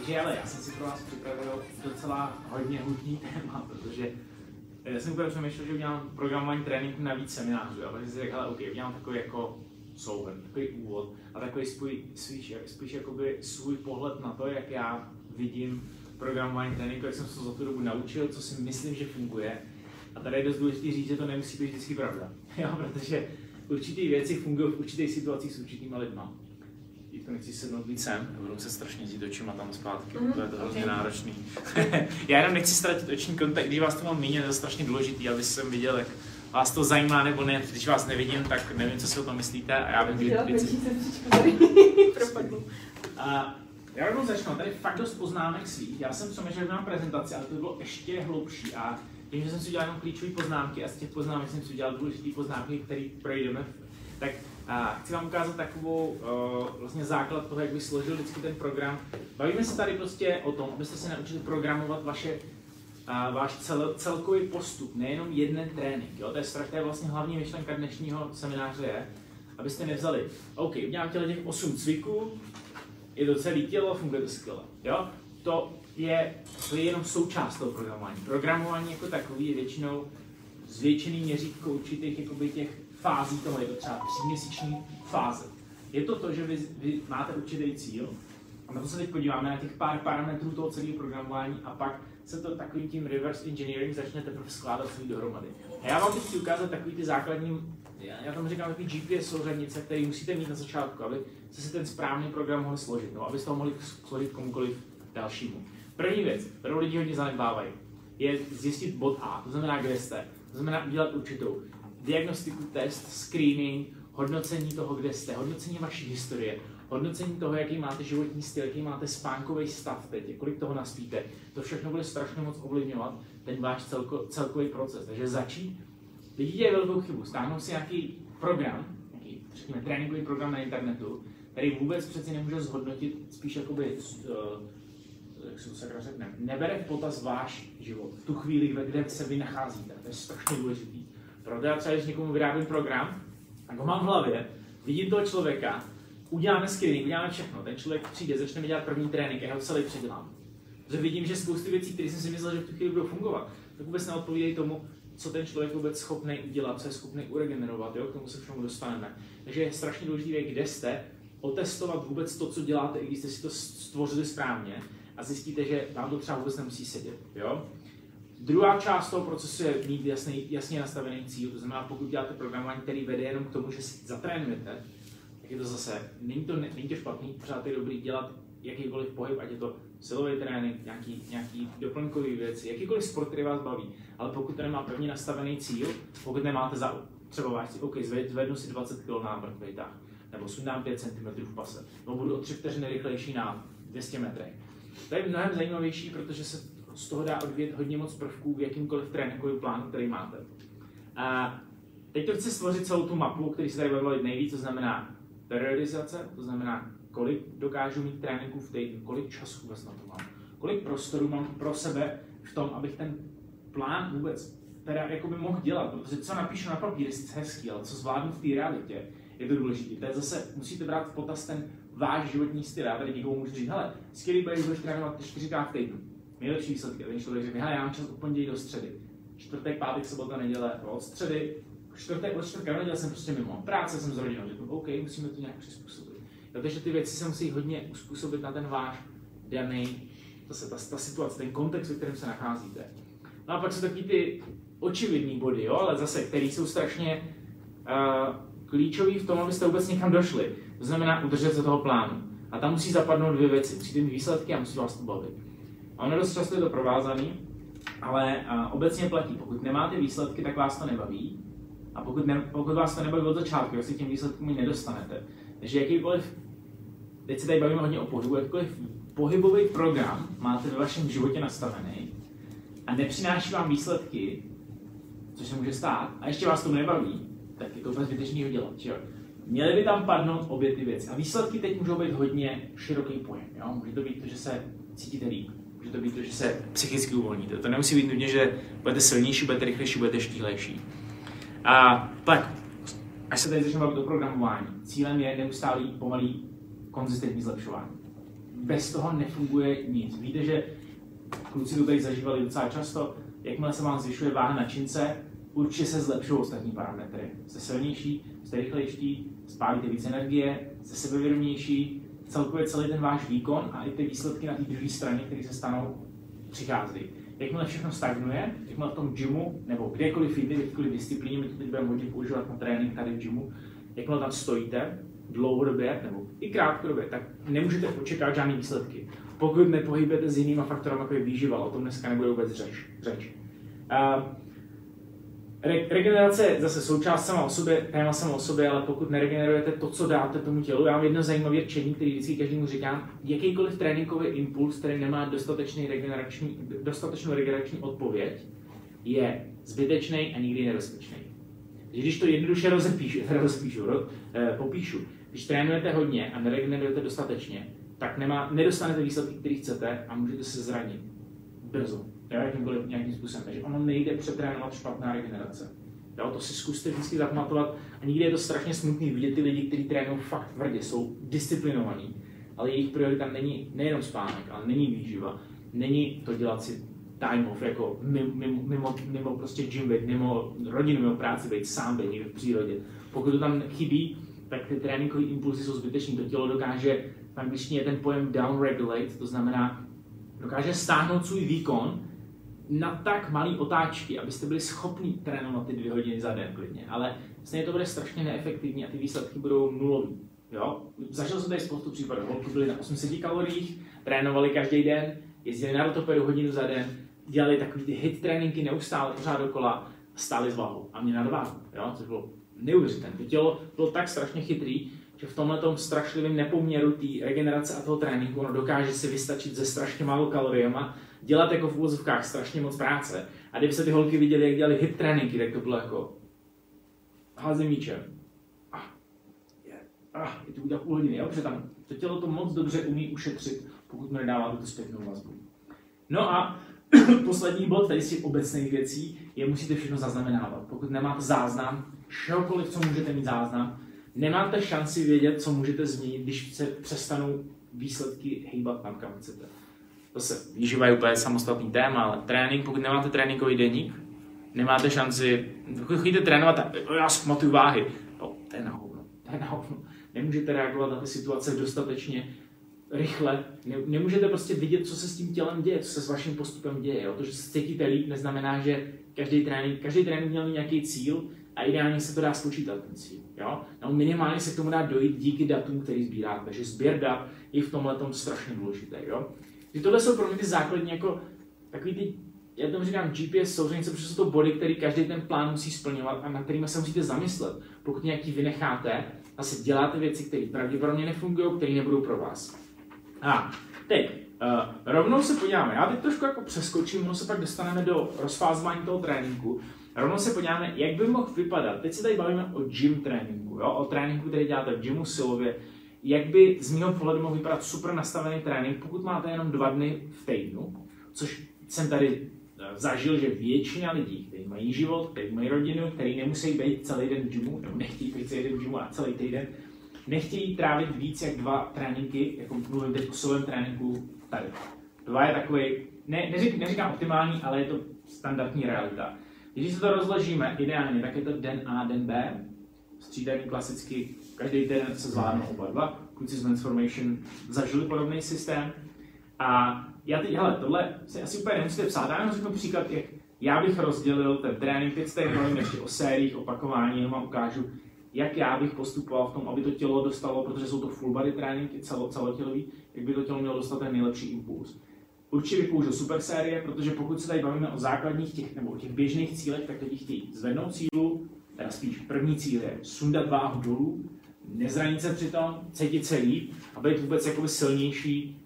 Takže ale já jsem si pro vás připravil docela hodně hudný téma, protože já jsem úplně přemýšlel, že udělám programování trénink na víc seminářů, ale jsem si řekl, OK, udělám takový jako souhrn, takový úvod a takový spíš, spíš, spíš jakoby svůj pohled na to, jak já vidím programování tréninku, jak jsem se za tu dobu naučil, co si myslím, že funguje. A tady je dost důležité říct, že to nemusí být vždycky pravda, jo? protože určité věci fungují v určitých situacích s určitými lidmi. To nechci sednout víc sem, budu se strašně dít očima tam zpátky, mm, to je to hrozně okay. náročný. já jenom nechci ztratit oční kontakt, když vás to mám míně, to je strašně důležitý, aby jsem viděl, jak vás to zajímá nebo ne. Když vás nevidím, tak nevím, co si o tom myslíte a já vím, že věci... a já rovnou začnu, tady fakt dost poznámek svých. Já jsem přemýšlel na prezentaci, ale to bylo ještě hloubší a tím, že jsem si udělal jenom klíčové poznámky a z těch poznámek jsem si udělal důležité poznámky, které projdeme, tak a chci vám ukázat takovou uh, vlastně základ toho, jak bych složil vždycky ten program. Bavíme se tady prostě o tom, abyste se naučili programovat vaše a váš cel, celkový postup, nejenom jeden trénink. Jo? To je to je vlastně hlavní myšlenka dnešního semináře je, abyste nevzali, OK, udělám těle těch 8 cviků, je to celé tělo, funguje to skvěle. Jo? To je, to je jenom součást toho programování. Programování jako takový je většinou zvětšený měřítko určitých jakoby těch fází toho, je to třeba tříměsíční fáze. Je to to, že vy, vy máte určitý cíl, a na to se teď podíváme na těch pár parametrů toho celého programování a pak se to takovým tím reverse engineering začne teprve skládat celý dohromady. A já vám teď chci ukázat takový ty základní, já, tam říkám takový GPS souřadnice, který musíte mít na začátku, aby se si ten správný program mohli složit, no, abyste ho mohli složit komukoliv dalšímu. První věc, kterou lidi hodně zanedbávají, je zjistit bod A, to znamená, kde jste. To znamená udělat určitou diagnostiku, test, screening, hodnocení toho, kde jste, hodnocení vaší historie, hodnocení toho, jaký máte životní styl, jaký máte spánkový stav teď, kolik toho naspíte, to všechno bude strašně moc ovlivňovat ten váš celko, celkový proces. Takže začít, lidi dělají velkou chybu, stáhnou si nějaký program, nějaký, řekněme, tréninkový program na internetu, který vůbec přeci nemůže zhodnotit, spíš jakoby, uh, jak se to sakra řekne, nebere v potaz váš život, v tu chvíli, kde se vy nacházíte. To je strašně důležitý. Proto já třeba, když někomu vyrábím program, tak ho mám v hlavě, vidím toho člověka, uděláme screening, uděláme všechno, ten člověk přijde, začne dělat první trénink, já ho celý předělám. Protože vidím, že spousty věcí, které jsem si myslel, že v tu chvíli budou fungovat, tak vůbec neodpovídají tomu, co ten člověk vůbec schopný udělat, co je schopný uregenerovat, jo? k tomu se všemu dostaneme. Takže je strašně důležité, kde jste, otestovat vůbec to, co děláte, i když jste si to stvořili správně a zjistíte, že vám to třeba vůbec nemusí sedět. Jo? Druhá část toho procesu je mít jasný, jasně nastavený cíl, to znamená, pokud děláte programování, který vede jenom k tomu, že si zatrénujete, je to zase, není to, není to špatný, pořád je dobrý dělat jakýkoliv pohyb, ať je to silový trénink, nějaký, nějaký doplňkový věci, jakýkoliv sport, který vás baví. Ale pokud to nemá pevně nastavený cíl, pokud nemáte za třeba váš cíl, OK, zvednu si 20 kg na mrtvý tah, nebo sundám 5 cm v pase, nebo budu o 3 vteřiny rychlejší na 200 metrech. To je mnohem zajímavější, protože se z toho dá odvět hodně moc prvků v jakýmkoliv tréninkovém plánu, který máte. A teď to chci stvořit celou tu mapu, který se tady bude nejvíc, to znamená periodizace, to znamená, kolik dokážu mít tréninků v týdnu, kolik času vůbec na to mám, kolik prostoru mám pro sebe v tom, abych ten plán vůbec teda jako by mohl dělat, protože co napíšu na papír je hezký, ale co zvládnu v té realitě, je to důležité. To je zase, musíte brát v potaz ten váš životní styl. Já tady někomu můžu říct, hele, skvělý bude, budeš trénovat čtyřikrát v týdnu. Nejlepší výsledky. Ten člověk řekne, já mám čas od pondělí do středy. Čtvrtek, pátek, sobota, neděle, od středy čtvrtek od čtvrtka neděl jsem prostě mimo. Práce jsem s rodinou, řeknu, OK, musíme to nějak přizpůsobit. Protože ty věci se musí hodně uspůsobit na ten váš daný, zase ta, ta situace, ten kontext, ve kterém se nacházíte. No a pak jsou taky ty očividní body, jo, ale zase, které jsou strašně uh, klíčové v tom, abyste vůbec někam došli. To znamená udržet se toho plánu. A tam musí zapadnout dvě věci. Musíte mít výsledky a musí vás to bavit. A ono dost často je to provázaný, ale obecně platí, pokud nemáte výsledky, tak vás to nebaví. A pokud, ne, pokud vás to nebaví od začátku, tak si tím výsledkům nedostanete. Takže jakýkoliv, teď se tady bavíme hodně o pohybu, jakýkoliv pohybový program máte ve vašem životě nastavený a nepřináší vám výsledky, což se může stát, a ještě vás to nebaví, tak je to úplně zbytečný ho dělat. Že? Měly by tam padnout obě ty věci. A výsledky teď můžou být hodně široký pojem. Jo? Může to být to, že se cítíte líp. Může to být to, že se psychicky uvolníte. To nemusí být nutně, že budete silnější, budete rychlejší, budete štíhlejší. A tak, až se tady začneme bavit o programování, cílem je neustálý, pomalý, konzistentní zlepšování. bez toho nefunguje nic. Víte, že kluci to tady zažívali docela často, jakmile se vám zvyšuje váha na čince, určitě se zlepšují ostatní parametry. Jste silnější, jste rychlejší, spálíte víc energie, jste sebevědomější, celkově celý ten váš výkon a i ty výsledky na té druhé straně, které se stanou, přicházejí. Jakmile všechno stagnuje, jakmile v tom gymu nebo kdekoliv jinde, v jakékoliv disciplíně, my to teď budeme hodně používat na trénink tady v gymu, jakmile tam stojíte, dlouhodobě nebo i krátkodobě, tak nemůžete očekávat žádné výsledky. Pokud nepohybujete s jinými faktory, jako je výživa, o tom dneska nebude vůbec řeč. řeč. Uh, regenerace je zase součást sama o sobě, téma sama o sobě, ale pokud neregenerujete to, co dáte tomu tělu, já mám jedno zajímavé čtení, který vždycky každému říkám, jakýkoliv tréninkový impuls, který nemá dostatečný regenerační, dostatečnou regenerační odpověď, je zbytečný a nikdy nebezpečný. Když to jednoduše rozepíšu, rozpíšu, roz, eh, popíšu, když trénujete hodně a neregenerujete dostatečně, tak nemá, nedostanete výsledky, které chcete a můžete se zranit brzo jakýmkoliv nějakým způsobem. Takže ono nejde přetrénovat špatná regenerace. Jo, to si zkuste vždycky zapamatovat. A nikdy je to strašně smutný vidět ty lidi, kteří trénují fakt tvrdě, jsou disciplinovaní, ale jejich priorita není nejenom spánek, ale není výživa, není to dělat si time off, jako mimo, mimo, mimo, prostě gym být, mimo rodinu, mimo práci být, sám být v přírodě. Pokud to tam chybí, tak ty tréninkové impulsy jsou zbytečné. To tělo dokáže, v angličtině je ten pojem down regulate, to znamená, dokáže stáhnout svůj výkon na tak malý otáčky, abyste byli schopni trénovat ty dvě hodiny za den klidně, ale stejně to bude strašně neefektivní a ty výsledky budou nulový. Jo? Zažil jsem tady spoustu případů. Holky byly na 800 kaloriích, trénovali každý den, jezdili na rotoperu hodinu za den, dělali takový ty hit tréninky neustále, pořád dokola, stáli s váhou a mě nadváhu, jo? což bylo neuvěřitelné. To tělo bylo tak strašně chytrý, že v tomhle strašlivém nepoměru té regenerace a toho tréninku ono dokáže si vystačit ze strašně málo kaloriema dělat jako v úvozovkách strašně moc práce. A kdyby se ty holky viděly, jak dělali hit tréninky, tak to bylo jako házím míčem. Ah, je, ah, je to udělat půl hodiny, jo? protože tam to tělo to moc dobře umí ušetřit, pokud mu nedává tu zpětnou vazbu. No a poslední bod, tady z těch obecných věcí, je musíte všechno zaznamenávat. Pokud nemáte záznam, čehokoliv, co můžete mít záznam, nemáte šanci vědět, co můžete změnit, když se přestanou výsledky hýbat tam, kam chcete zase výživa je úplně samostatný téma, ale trénink, pokud nemáte tréninkový deník, nemáte šanci, pokud chodíte trénovat, tak já zpamatuju váhy. No, to je na hovno, to je na hovno. Nemůžete reagovat na ty situace dostatečně rychle, ne, nemůžete prostě vidět, co se s tím tělem děje, co se s vaším postupem děje. Jo? To, že se cítíte líp, neznamená, že každý trénink, každý trénink měl nějaký cíl a ideálně se to dá spočítat ten cíl. Jo? No, minimálně se k tomu dá dojít díky datům, který sbíráte. Takže sběr dat je v tomhle strašně důležité. Jo? Že tohle jsou pro mě ty základní jako takový ty, já tomu říkám GPS souzenice, protože jsou to body, který každý ten plán musí splňovat a na kterými se musíte zamyslet. Pokud nějaký vynecháte, se děláte věci, které pravděpodobně nefungují, které nebudou pro vás. A teď, uh, rovnou se podíváme, já teď trošku jako přeskočím, ono se pak dostaneme do rozfázování toho tréninku. Rovnou se podíváme, jak by mohl vypadat. Teď se tady bavíme o gym tréninku, jo? o tréninku, který děláte v gymu silově, jak by z mého pohledu mohl vypadat super nastavený trénink, pokud máte jenom dva dny v týdnu, což jsem tady eh, zažil, že většina lidí, kteří mají život, kteří mají rodinu, kteří nemusí být celý den v gymu, nebo nechtějí být celý den v gymu a celý týden, nechtějí trávit víc jak dva tréninky, jako mluvím teď o svém tréninku tady. Dva je takový, ne, neřík, neříkám optimální, ale je to standardní realita. Když se to rozložíme ideálně, tak je to den A, den B, střídaný klasicky každý den se zvládnou oba dva. Kluci z Transformation zažili podobný systém. A já teď, hele, tohle si asi úplně nemusíte psát, já jenom řeknu příklad, jak já bych rozdělil ten trénink, teď tady mluvím ještě o sériích, opakování, jenom vám ukážu, jak já bych postupoval v tom, aby to tělo dostalo, protože jsou to full body tréninky, celo, celotělový, jak by to tělo mělo dostat ten nejlepší impuls. Určitě bych použil super série, protože pokud se tady bavíme o základních těch, nebo o těch běžných cílech, tak lidi chtějí zvednout sílu, teda spíš první cíl je sundat váhu dolů, nezranit se přitom, cítit se líp a být vůbec jakoby silnější,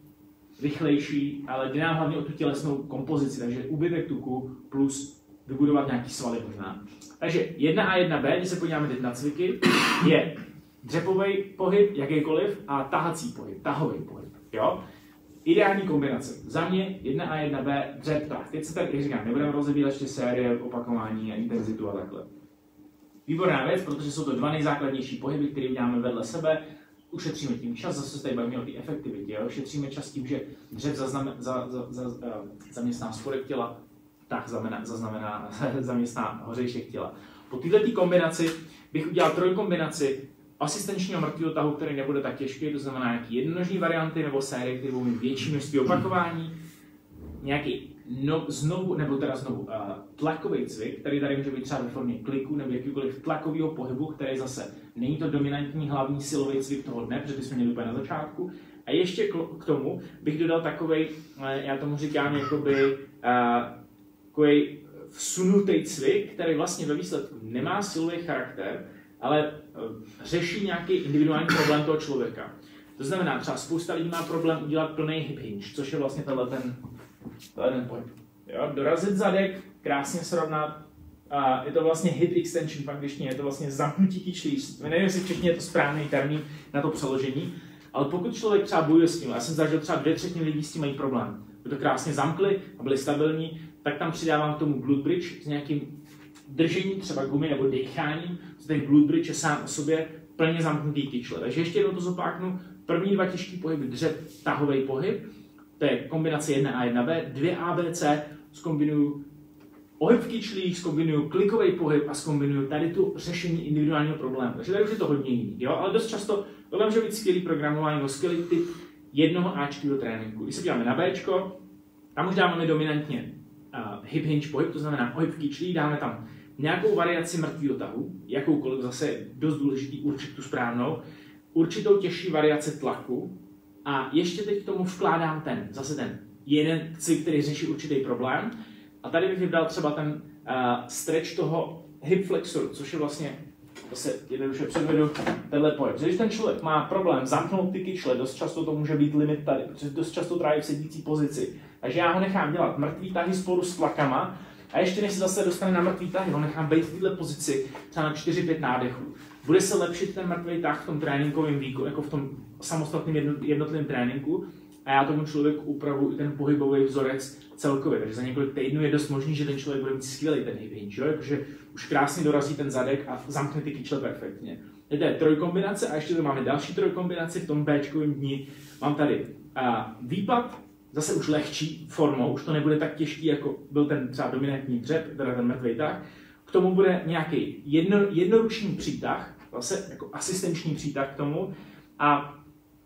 rychlejší, ale jde nám hlavně o tu tělesnou kompozici, takže ubytek tuku plus vybudovat nějaký svaly možná. Takže 1 a 1b, když se podíváme teď na cviky, je dřepový pohyb, jakýkoliv, a tahací pohyb, tahový pohyb. Jo? Ideální kombinace. Za mě 1 a 1b, dřep, tak. Teď se tady, jak říkám, nebudeme rozebírat ještě série, opakování a intenzitu a takhle. Výborná věc, protože jsou to dva nejzákladnější pohyby, které děláme vedle sebe. ušetříme tím čas, zase se tady bavíme o té efektivitě, jo? ušetříme čas tím, že dřev zaznamená, za, za, za, za, zaměstná spodek těla, tak zaznamená, zaznamená, zaměstná hořejšek těla. Po této kombinaci bych udělal trojkombinaci asistenčního mrtvého tahu, který nebude tak těžký, to znamená nějaký jednonožní varianty nebo série, které budou mít větší množství opakování, nějaký no, znovu, nebo teda znovu, uh, tlakový cvik, který tady může být třeba ve formě kliku nebo jakýkoliv tlakového pohybu, který zase není to dominantní hlavní silový cvik toho dne, protože jsme měli úplně na začátku. A ještě k tomu bych dodal takový, uh, já tomu říkám, jakoby, uh, vsunutý cvik, který vlastně ve výsledku nemá silový charakter, ale řeší nějaký individuální problém toho člověka. To znamená, třeba spousta lidí má problém udělat plný hip hinge, což je vlastně tenhle ten to je ten pohyb. Jo? Dorazit zadek, krásně srovnat, a je to vlastně hip extension v angličtině, je to vlastně zamknutí kyčlí. Nevím, jestli v je to správný termín na to přeložení, ale pokud člověk třeba bojuje s tím, já jsem zažil třeba dvě třetiny lidí s tím mají problém, by to krásně zamkli a byli stabilní, tak tam přidávám k tomu glute bridge s nějakým držením třeba gumy nebo decháním, co ten glute bridge je sám o sobě plně zamknutý kyčle. Takže ještě jednou to zopáknu. První dva těžký pohyby, dřep, tahový pohyb, to je kombinace 1A, 1B, 2 ABC, zkombinuju pohyb v kyčlích, zkombinuju klikový pohyb a zkombinuju tady tu řešení individuálního problému. Takže tady už je to hodně jiný, jo? ale dost často to může být skvělý programování nebo skvělý typ jednoho Ačkového tréninku. Když se děláme na Bčko, tam už dáváme dominantně uh, hip hinge pohyb, to znamená pohyb v kyčlích, dáme tam nějakou variaci mrtvého tahu, jakoukoliv, zase dost důležitý určit tu správnou, určitou těžší variaci tlaku, a ještě teď k tomu vkládám ten, zase ten jeden cvik, který řeší určitý problém. A tady bych vybral třeba ten uh, stretch toho hip flexoru, což je vlastně, zase jednoduše předvedu tenhle pohyb. Když ten člověk má problém zamknout ty kyčle, dost často to může být limit tady, protože dost často tráví v sedící pozici. Takže já ho nechám dělat mrtvý tahy spolu s tlakama a ještě než se zase dostane na mrtvý tahy, ho nechám být v této pozici třeba na 4-5 nádechů. Bude se lepšit ten mrtvý tah v tom tréninkovém výkonu, jako v tom samostatným jednotlivým tréninku a já tomu člověku upravu i ten pohybový vzorec celkově. Takže za několik týdnů je dost možný, že ten člověk bude mít skvělý ten hip hinge, jo? Jakože už krásně dorazí ten zadek a zamkne ty kyčle perfektně. To je trojkombinace a ještě tu máme další trojkombinaci v tom b dni. Mám tady a, výpad, zase už lehčí formou, už to nebude tak těžký, jako byl ten třeba dominantní dřep, teda ten mrtvý tah. K tomu bude nějaký jedno, jednoruční přítah, zase jako asistenční přítah k tomu. A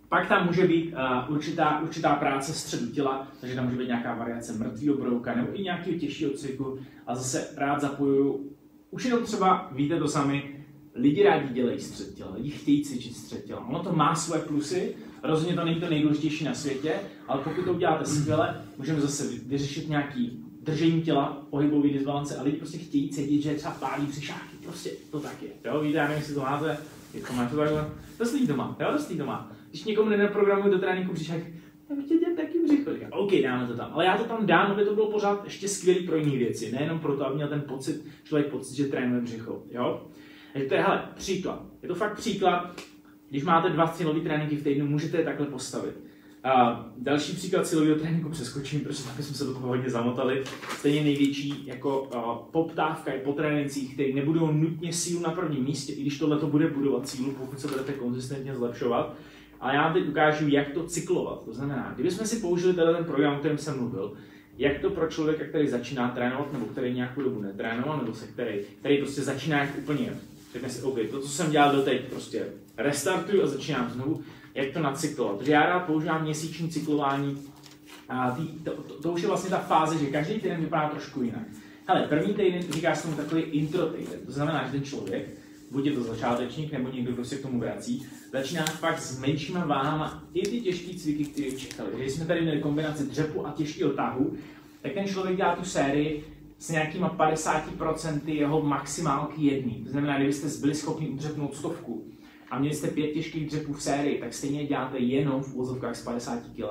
pak tam může být uh, určitá, určitá práce středu těla, takže tam může být nějaká variace mrtvého brouka nebo i nějakého těžšího cviku. A zase rád zapojuju, už jenom třeba víte to sami, lidi rádi dělají střed těla, lidi chtějí cvičit střed těla. Ono to má své plusy, rozhodně to není to nejdůležitější na světě, ale pokud to uděláte skvěle, můžeme zase vyřešit nějaký držení těla, pohybový disbalance a lidi prostě chtějí cítit, že třeba pálí přišáky. Prostě to tak je. Jo, víte, já nevím, jestli to máte, takhle. Dost lidí to má, jo, dost lidí to má když někomu nenaprogramuju do tréninku břišek, já bych dělat taky břicho. OK, dáme to tam. Ale já to tam dám, aby to bylo pořád ještě skvělý pro jiné věci. Nejenom proto, aby měl ten pocit, člověk pocit, že trénuje břicho. Jo? Takže to je, hele, příklad. Je to fakt příklad, když máte dva cílové tréninky v týdnu, můžete je takhle postavit. A další příklad silového tréninku přeskočím, protože taky jsme se do toho hodně zamotali. Stejně největší jako uh, poptávka je po trénincích, které nebudou nutně sílu na prvním místě, i když tohle to bude budovat sílu, pokud se budete konzistentně zlepšovat, ale já vám teď ukážu, jak to cyklovat. To znamená, kdybychom si použili ten program, o kterém jsem mluvil, jak to pro člověka, který začíná trénovat, nebo který nějakou dobu netrénoval, nebo se který, který prostě začíná jak úplně, řekne si, OK, to, co jsem dělal doteď, prostě restartuju a začínám znovu, jak to nacyklovat. Protože já rád používám měsíční cyklování a tý, to, to, to, už je vlastně ta fáze, že každý týden vypadá trošku jinak. Hele, první týden říká se tomu takový intro týden, to znamená, že ten člověk buď je to začátečník, nebo někdo, kdo se k tomu vrací, začíná fakt s menšíma váhama i ty těžké cviky, které čekali. Když jsme tady měli kombinaci dřepu a těžkého tahu, tak ten člověk dělá tu sérii s nějakýma 50% jeho maximálky jedný. To znamená, kdybyste byli schopni udřepnout stovku a měli jste pět těžkých dřepů v sérii, tak stejně děláte jenom v úvozovkách s 50 kg.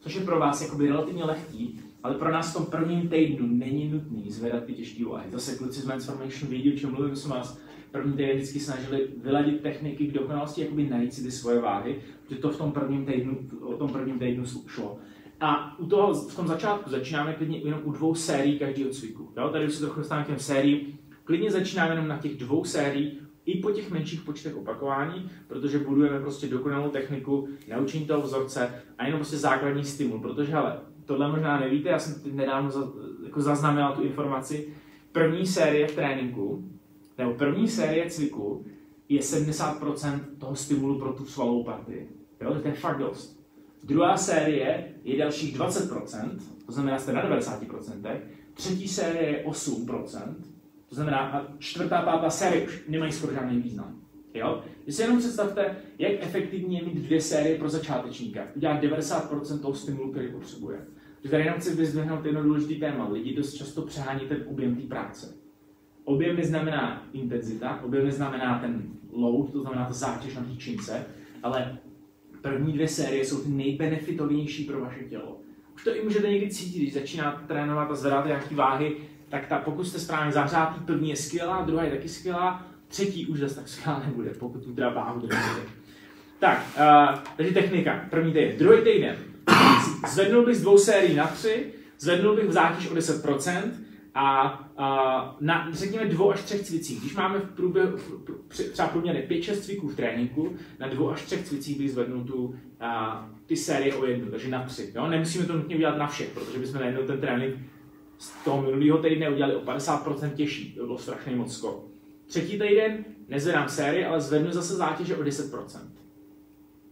Což je pro vás jakoby relativně lehký, ale pro nás v tom prvním týdnu není nutný zvedat ty těžké váhy. Zase kluci z Transformation vědí, o čem mluvím, jsem vás první týden vždycky snažili vyladit techniky k dokonalosti, jakoby najít si ty svoje váhy, protože to v tom prvním týdnu, o tom prvním týdnu šlo. A u toho, v tom začátku začínáme klidně jenom u dvou sérií každého cviku. Jo? Tady už se trochu dostáváme k těm sériím. Klidně začínáme jenom na těch dvou sérií i po těch menších počtech opakování, protože budujeme prostě dokonalou techniku, naučení toho vzorce a jenom prostě základní stimul, protože ale tohle možná nevíte, já jsem nedávno za, jako zaznamenal tu informaci, první série v tréninku, nebo první série cviku je 70% toho stimulu pro tu svalovou partii. Jo, to je fakt dost. Druhá série je dalších 20%, to znamená, jste na 90%. Třetí série je 8%, to znamená, čtvrtá, pátá série už nemají skoro žádný význam. Jo? Vy si jenom představte, jak efektivně je mít dvě série pro začátečníka. Udělat 90% toho stimulu, který potřebuje. Že tady jenom chci vyzdvihnout jedno důležité téma. Lidi dost často přehání ten objem té práce. Objem neznamená intenzita, objem neznamená ten load, to znamená ta zátěž na té čince, ale první dvě série jsou ty nejbenefitovější pro vaše tělo. Už to i můžete někdy cítit, když začínáte trénovat a zvedáte nějaké váhy, tak ta, pokud jste správně zahřátý, první je skvělá, druhá je taky skvělá, třetí už zase tak skvělá nebude, pokud tu teda váhu držíte. Tak, uh, takže technika. První týden. Druhý týden. Zvednul bych z dvou sérií na tři, zvednul bych v zátěž o 10% a, a na, řekněme, dvou až třech cvicích. Když máme v průběhu, třeba průměrně 5-6 cviků v tréninku, na dvou až třech cvicích bych zvednul tu, a, ty série o jednu, takže na tři. Jo? Nemusíme to nutně udělat na všech, protože bychom najednou ten trénink z toho minulého týdne udělali o 50% těžší. To bylo strašně moc skoro. Třetí týden nezvedám série, ale zvednu zase zátěže o 10%.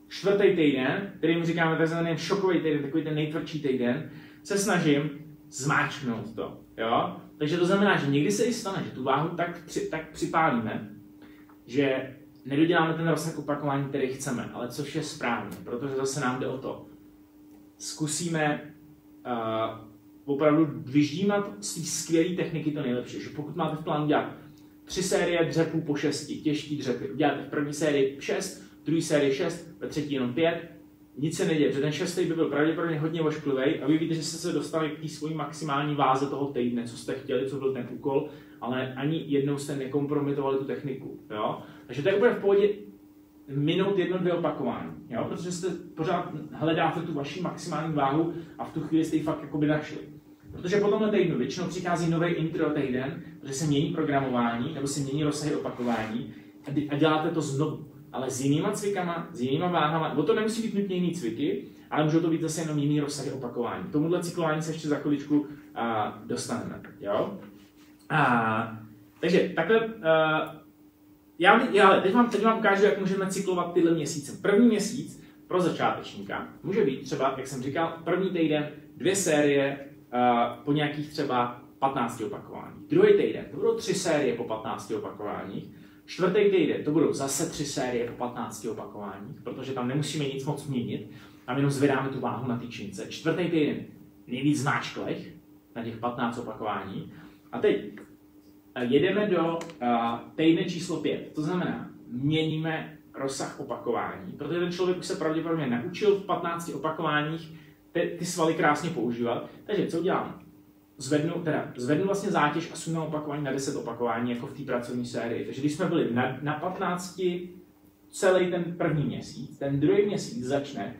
Čtvrtý týden, který mu říkáme takzvaný šokový týden, takový ten nejtvrdší týden, se snažím zmáčknout to. Jo? Takže to znamená, že někdy se i stane, že tu váhu tak, při, tak připálíme, že nedoděláme ten rozsah opakování, který chceme, ale což je správně, protože zase nám jde o to. Zkusíme uh, opravdu vyždímat z té skvělé techniky to nejlepší. Že pokud máte v plánu dělat tři série dřepů po šesti, těžký dřepy, uděláte v první sérii šest, v druhé sérii šest, ve třetí jenom pět, nic se neděje, protože ten šestý by byl pravděpodobně hodně ošklivý a vy víte, že jste se dostali k té svojí maximální váze toho týdne, co jste chtěli, co byl ten úkol, ale ani jednou jste nekompromitovali tu techniku. Jo? Takže to je úplně v pohodě minout jedno, dvě opakování, jo? protože jste pořád hledáte tu vaši maximální váhu a v tu chvíli jste ji fakt jakoby našli. Protože po tomhle týdnu většinou přichází nový intro týden, protože se mění programování nebo se mění rozsahy opakování a děláte to znovu ale s jinýma cvikama, s jinýma váhama, nebo to nemusí být nutně jiný cviky, ale můžou to být zase jenom jiný rozsahy opakování. Tomuhle cyklování se ještě za chviličku a, dostaneme. Jo? A, takže takhle, a, já, já teď, vám, teď vám ukážu, jak můžeme cyklovat tyhle měsíce. První měsíc pro začátečníka může být třeba, jak jsem říkal, první týden dvě série po nějakých třeba 15 opakování. Druhý týden, to budou tři série po 15 opakováních. Čtvrtý týden to budou zase tři série po 15 opakováních, protože tam nemusíme nic moc měnit, tam jenom zvedáme tu váhu na tyčince. Čtvrtý týden nejvíc zmáčklech na těch 15 opakování. A teď eh, jedeme do uh, týdne číslo 5. To znamená, měníme rozsah opakování, protože ten člověk už se pravděpodobně naučil v 15 opakováních ty, ty svaly krásně používat. Takže co udělám? zvednu, teda, zvednu vlastně zátěž a sunu opakování na 10 opakování, jako v té pracovní sérii. Takže když jsme byli na, na 15 celý ten první měsíc, ten druhý měsíc začne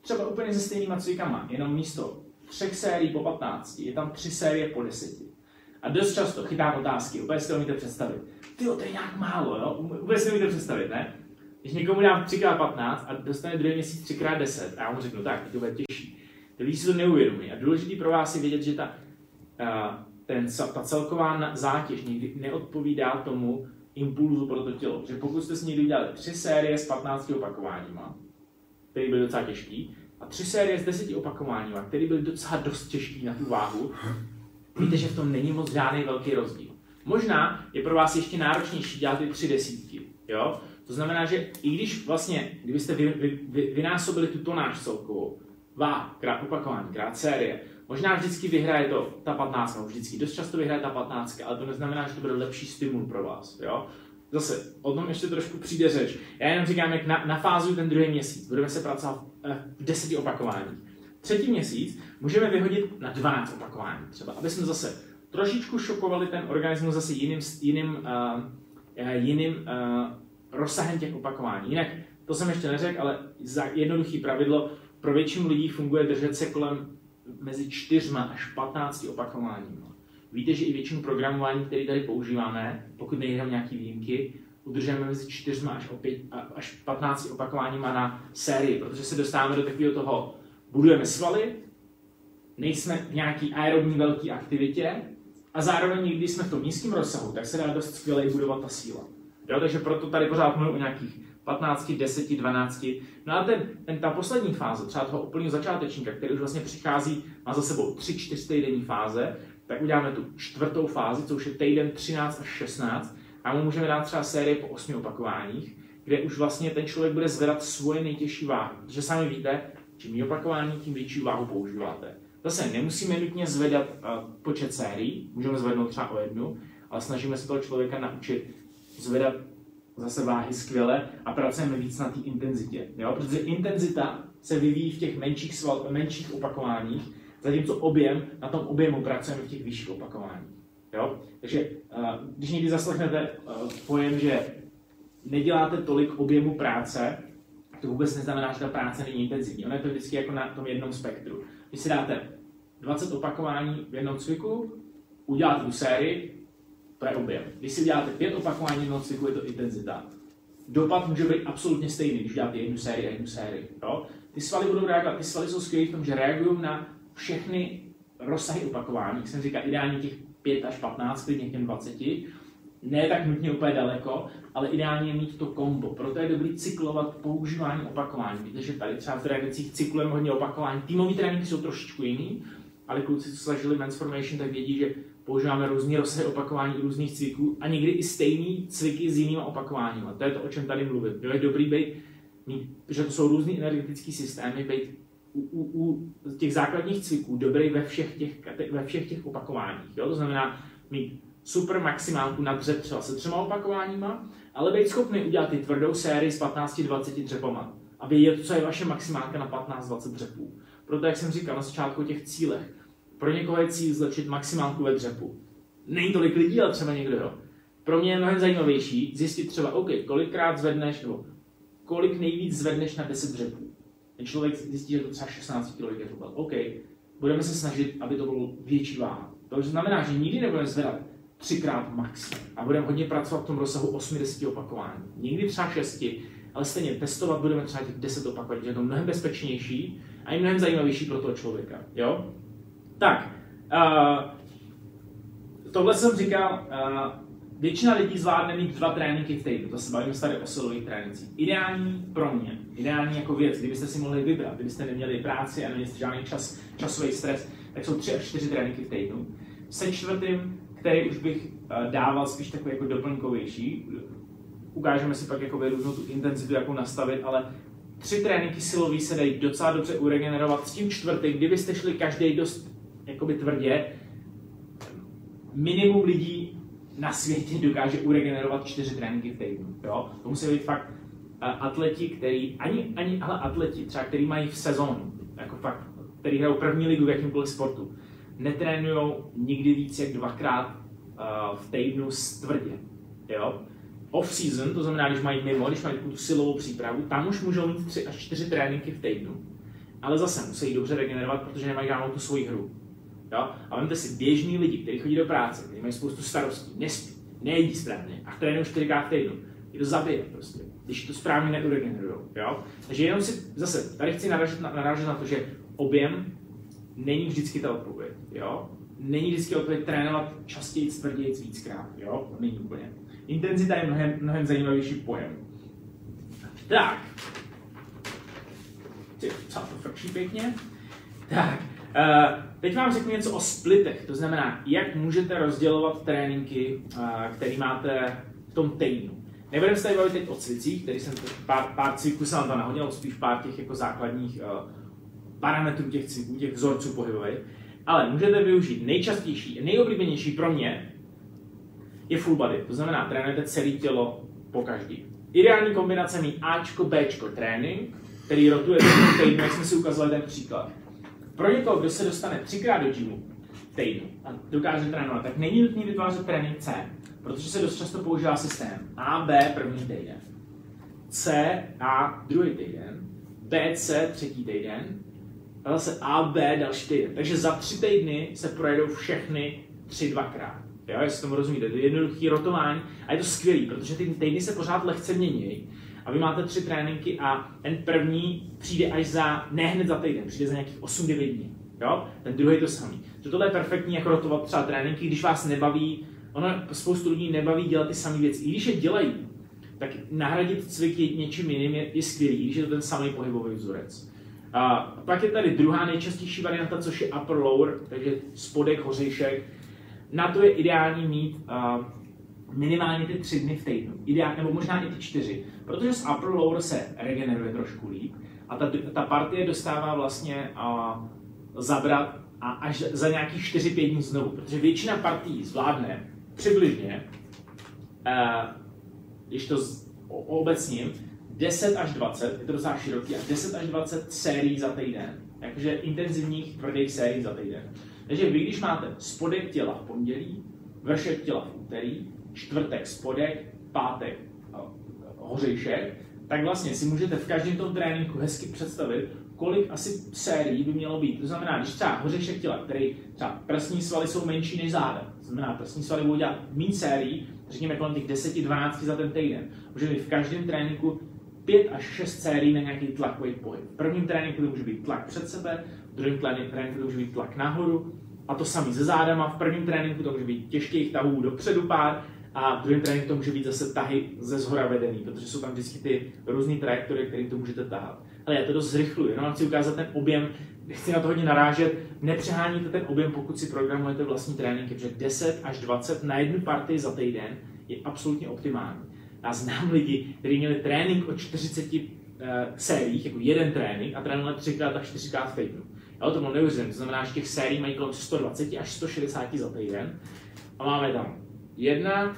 třeba úplně se stejnýma cvikama, jenom místo třech sérií po 15, je tam tři série po 10. A dost často chytám otázky, úplně si to umíte představit. Ty to je nějak málo, jo? Úplně si to umíte představit, ne? Když někomu dám 3x15 a dostane druhý měsíc 3x10 a já mu řeknu, tak, to bude těžší. Ty lidi si to neuvědomí. A důležitý pro vás je vědět, že ta ten, ta celková zátěž někdy neodpovídá tomu impulzu pro to tělo. Že pokud jste si někdy udělali tři série s 15 opakováníma, které byly docela těžký, a tři série s 10 opakováníma, které byly docela dost těžký na tu váhu, víte, že v tom není moc žádný velký rozdíl. Možná je pro vás ještě náročnější dělat ty tři desítky. Jo? To znamená, že i když vlastně, kdybyste vy, vy, vy, vynásobili tu tonáž celkovou, krát opakování, krát série, Možná vždycky vyhraje to ta 15, no vždycky, dost často vyhraje ta 15, ale to neznamená, že to bude lepší stimul pro vás. Jo? Zase, o tom ještě trošku přijde řeč. Já jenom říkám, jak na, na fázu ten druhý měsíc. Budeme se pracovat eh, v deseti opakováních. Třetí měsíc můžeme vyhodit na 12 opakování třeba, aby jsme zase trošičku šokovali ten organismus zase jiným, jiným, uh, jiným uh, rozsahem těch opakování. Jinak, to jsem ještě neřekl, ale za jednoduchý pravidlo, pro většinu lidí funguje držet se kolem mezi 4 až 15 opakováními. Víte, že i většinu programování, které tady používáme, pokud nejdou nějaké výjimky, udržujeme mezi 4 až, opět, až 15 opakováníma na sérii, protože se dostáváme do takového toho, budujeme svaly, nejsme v nějaký aerobní velké aktivitě a zároveň, když jsme v tom nízkém rozsahu, tak se dá dost skvěle budovat ta síla. Jo, takže proto tady pořád mluvím o nějakých 15, 10, 12. No a ten, ten, ta poslední fáze, třeba toho úplného začátečníka, který už vlastně přichází, má za sebou 3-4 týdenní fáze, tak uděláme tu čtvrtou fázi, co už je týden 13 až 16, a mu můžeme dát třeba série po 8 opakováních, kde už vlastně ten člověk bude zvedat svoje nejtěžší váhu. Protože sami víte, čím méně opakování, tím větší váhu používáte. Zase nemusíme nutně zvedat uh, počet sérií, můžeme zvednout třeba o jednu, ale snažíme se toho člověka naučit zvedat zase váhy skvěle a pracujeme víc na té intenzitě. Jo? Protože intenzita se vyvíjí v těch menších, sval, menších opakováních, zatímco objem, na tom objemu pracujeme v těch vyšších opakováních. Jo? Takže uh, když někdy zaslechnete uh, pojem, že neděláte tolik objemu práce, to vůbec neznamená, že ta práce není intenzivní. Ono je to vždycky jako na tom jednom spektru. Když si dáte 20 opakování v jednom cviku, uděláte tu sérii, to je objem. Když si uděláte 5 opakování v jednom cviku, je to intenzita. Dopad může být absolutně stejný, když uděláte jednu sérii a jednu sérii. Jo? Ty svaly budou reagovat, ty svaly jsou skvělé v tom, že reagují na všechny rozsahy opakování, jak jsem říkal, ideálně těch 5 až 15, klidně těm 20, ne tak nutně úplně daleko, ale ideálně je mít to kombo. Proto je dobrý cyklovat používání opakování. Víte, že tady třeba v trénincích cyklujeme hodně opakování. Týmový tréninky jsou trošičku jiný, ale kluci, co zažili Formation, tak vědí, že používáme různé rozsahy opakování různých cviků a někdy i stejný cviky s jinými opakováními. To je to, o čem tady mluvím. Jo, je dobrý být, že to jsou různé energetické systémy, být u, u, u těch základních cviků dobrý ve všech těch, ve všech těch opakováních. Jo? To znamená mít super maximálku na dřep třeba se třema opakováníma, ale být schopný udělat ty tvrdou sérii s 15-20 dřepama a vědět, co je vaše maximálka na 15-20 dřepů. Proto, jak jsem říkal na začátku těch cílech, pro někoho je cíl zlepšit maximálku ve dřepu. Není tolik lidí, ale třeba někdo jo. Pro mě je mnohem zajímavější zjistit třeba, OK, kolikrát zvedneš, nebo kolik nejvíc zvedneš na 10 dřepů. Ten člověk zjistí, že to třeba 16 kg je OK, budeme se snažit, aby to bylo větší váha. To znamená, že nikdy nebudeme zvedat třikrát max a budeme hodně pracovat v tom rozsahu 80 opakování. Nikdy třeba 6, ale stejně testovat budeme třeba těch 10 opakování, je to mnohem bezpečnější a i mnohem zajímavější pro toho člověka. Jo? Tak, uh, tohle jsem říkal, uh, většina lidí zvládne mít dva tréninky v týdnu, to se bavíme tady o silových trénincích. Ideální pro mě, ideální jako věc, kdybyste si mohli vybrat, kdybyste neměli práci a neměli žádný čas, časový stres, tak jsou tři až čtyři tréninky v týdnu. Se čtvrtým, který už bych uh, dával spíš takový jako doplňkovější, ukážeme si pak jako různou tu intenzitu, jakou nastavit, ale tři tréninky silový se dají docela dobře uregenerovat. S tím čtvrtým, kdybyste šli každý dost jakoby tvrdě, minimum lidí na světě dokáže uregenerovat čtyři tréninky v týdnu. Jo? To musí být fakt uh, atleti, který, ani, ani ale atleti, třeba který mají v sezónu, jako fakt, který hrajou první ligu v jakýmkoliv sportu, netrénují nikdy víc jak dvakrát uh, v týdnu tvrdě. Jo? Off-season, to znamená, když mají mimo, když mají tu silovou přípravu, tam už můžou mít tři až čtyři tréninky v týdnu. Ale zase musí dobře regenerovat, protože nemají žádnou tu svoji hru. Jo? A vemte si běžní lidi, kteří chodí do práce, kteří mají spoustu starostí, nespí, nejedí správně a trénují čtyřikrát v týdnu. Je to zabije prostě, když to správně neuregenerují. Jo? Takže jenom si zase, tady chci narážet na, narážet na to, že objem není vždycky ta odpověď. Jo? Není vždycky odpověď trénovat častěji, tvrději, víckrát. Jo? Není úplně. Intenzita je mnohem, mnohem zajímavější pojem. Tak. Co to pěkně? Tak. Uh, teď vám řeknu něco o splitech, to znamená, jak můžete rozdělovat tréninky, uh, které máte v tom týdnu. Nebudeme se tady bavit teď o cvicích, který jsem pár, pár cviků jsem to nahodil, spíš pár těch jako základních uh, parametrů těch cviků, těch vzorců pohybových, ale můžete využít nejčastější, nejoblíbenější pro mě je full body, to znamená trénujete celé tělo po každý. Ideální kombinace mít Ačko, Bčko trénink, který rotuje v týdnu, jak jsme si ukazovali ten příklad. Pro někoho, kdo se dostane třikrát do gymu v týdnu a dokáže trénovat, tak není nutný vytvářet trénink C, protože se dost často používá systém A, B první týden, C, A druhý týden, B, C třetí týden, a zase A, B další týden. Takže za tři týdny se projedou všechny tři dvakrát. Jo, jestli tomu rozumíte, to je jednoduchý rotování a je to skvělý, protože ty týdny se pořád lehce mění. A vy máte tři tréninky a ten první přijde až za, ne hned za týden, přijde za nějakých 8-9 dní. Jo? Ten druhý to samý. Že tohle je perfektní, jako rotovat třeba tréninky, když vás nebaví, ono spoustu lidí nebaví dělat ty samé věci. I když je dělají, tak nahradit cvik něčím jiným je, je skvělý, když je to ten samý pohybový vzorec. A pak je tady druhá nejčastější varianta, což je upper lower, takže spodek, hořejšek. Na to je ideální mít uh, minimálně ty tři dny v týdnu, ideál, nebo možná i ty čtyři, protože z upper lower se regeneruje trošku líp a ta, ta partie dostává vlastně uh, zabrat a až za nějakých 4-5 dní znovu, protože většina partí zvládne přibližně, uh, když to z, obecním, 10 až 20, je to docela široký, až 10 až 20 sérií za týden. Jakože intenzivních tvrdých sérií za týden. Takže vy, když máte spodek těla v pondělí, vršek těla v úterý, čtvrtek spodek, pátek hořejšek, tak vlastně si můžete v každém tom tréninku hezky představit, kolik asi sérií by mělo být. To znamená, když třeba hořešek těla, který třeba prsní svaly jsou menší než záda, to znamená, prsní svaly budou dělat méně sérií, řekněme kolem těch 10-12 za ten týden. Může být v každém tréninku 5 až 6 sérií na nějaký tlakový pohyb. V prvním tréninku to může být tlak před sebe, v druhém tréninku to může být tlak nahoru, a to samý se zádama. V prvním tréninku to může být těžkých tahů dopředu pár, a v druhém tréninku to může být zase tahy ze zhora vedený, protože jsou tam vždycky ty různé trajektorie, které to můžete tahat. Ale já to dost zrychluji, jenom chci ukázat ten objem, chci na to hodně narážet, nepřeháníte ten objem, pokud si programujete vlastní tréninky, protože 10 až 20 na jednu partii za týden je absolutně optimální. Já znám lidi, kteří měli trénink o 40 uh, eh, sériích, jako jeden trénink a trénovali třikrát až čtyřikrát v týdnu. Jo, to bylo neuvěřitelné, to znamená, že těch sérií mají kolem 120 až 160 za týden a máme tam jedna,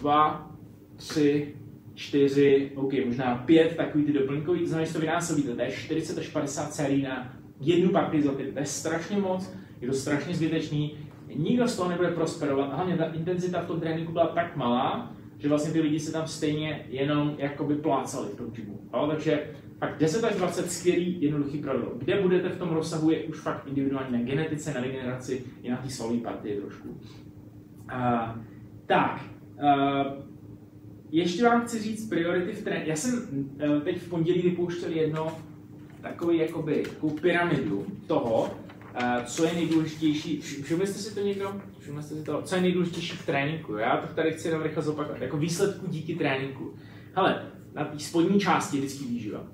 dva, tři, čtyři, OK, možná pět takový ty doplňkový, to znamená, že to vynásobíte, to je 40 až 50 sérií na jednu partii za týden, to je strašně moc, je to strašně zbytečný, nikdo z toho nebude prosperovat, a hlavně ta intenzita v tom tréninku byla tak malá, že vlastně ty lidi se tam stejně jenom jakoby plácali v tom gymu. Jo? Takže fakt 10 až 20 skvělý, jednoduchý pravidlo. Kde budete v tom rozsahu je už fakt individuální na genetice, na regeneraci i na té svalové partii trošku. Uh, tak, uh, ještě vám chci říct priority v tréninku. Já jsem uh, teď v pondělí vypouštěl jedno takový jakoby, takovou pyramidu toho, uh, co je nejdůležitější. Všimli jste si to někdo? Všimli jste si to? Co je nejdůležitější v tréninku? Já to tady chci jenom rychle zopakovat. Jako výsledku díky tréninku. Hele, na té spodní části vždycky výživa.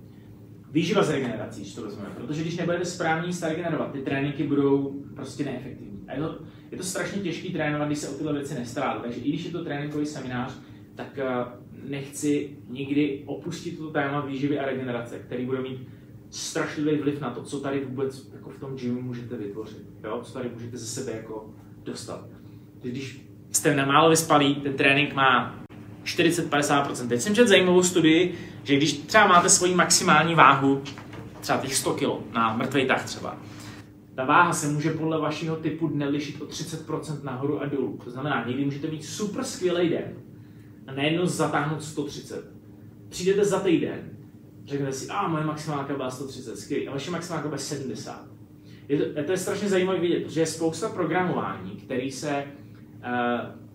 Výživa z regenerací, když to vezmeme. Protože když nebudete správně se regenerovat, ty tréninky budou prostě neefektivní. A je to, je to strašně těžký trénovat, když se o tyhle věci nestaráte. Takže i když je to tréninkový seminář, tak uh, nechci nikdy opustit to téma výživy a regenerace, který bude mít strašlivý vliv na to, co tady vůbec jako v tom gymu můžete vytvořit, jo? co tady můžete ze sebe jako dostat. Když jste nemálo vyspalý, ten trénink má 40-50%. Teď jsem četl zajímavou studii, že když třeba máte svoji maximální váhu, třeba těch 100 kg na mrtvej tah třeba, ta váha se může podle vašeho typu dne lišit o 30% nahoru a dolů. To znamená, někdy můžete mít super skvělý den a najednou zatáhnout 130. Přijdete za týden, řeknete si, a moje maximálka byla 130, skvělý, a vaše maximálka byla 70. Je to, to je strašně zajímavé vidět, protože je spousta programování, které se uh,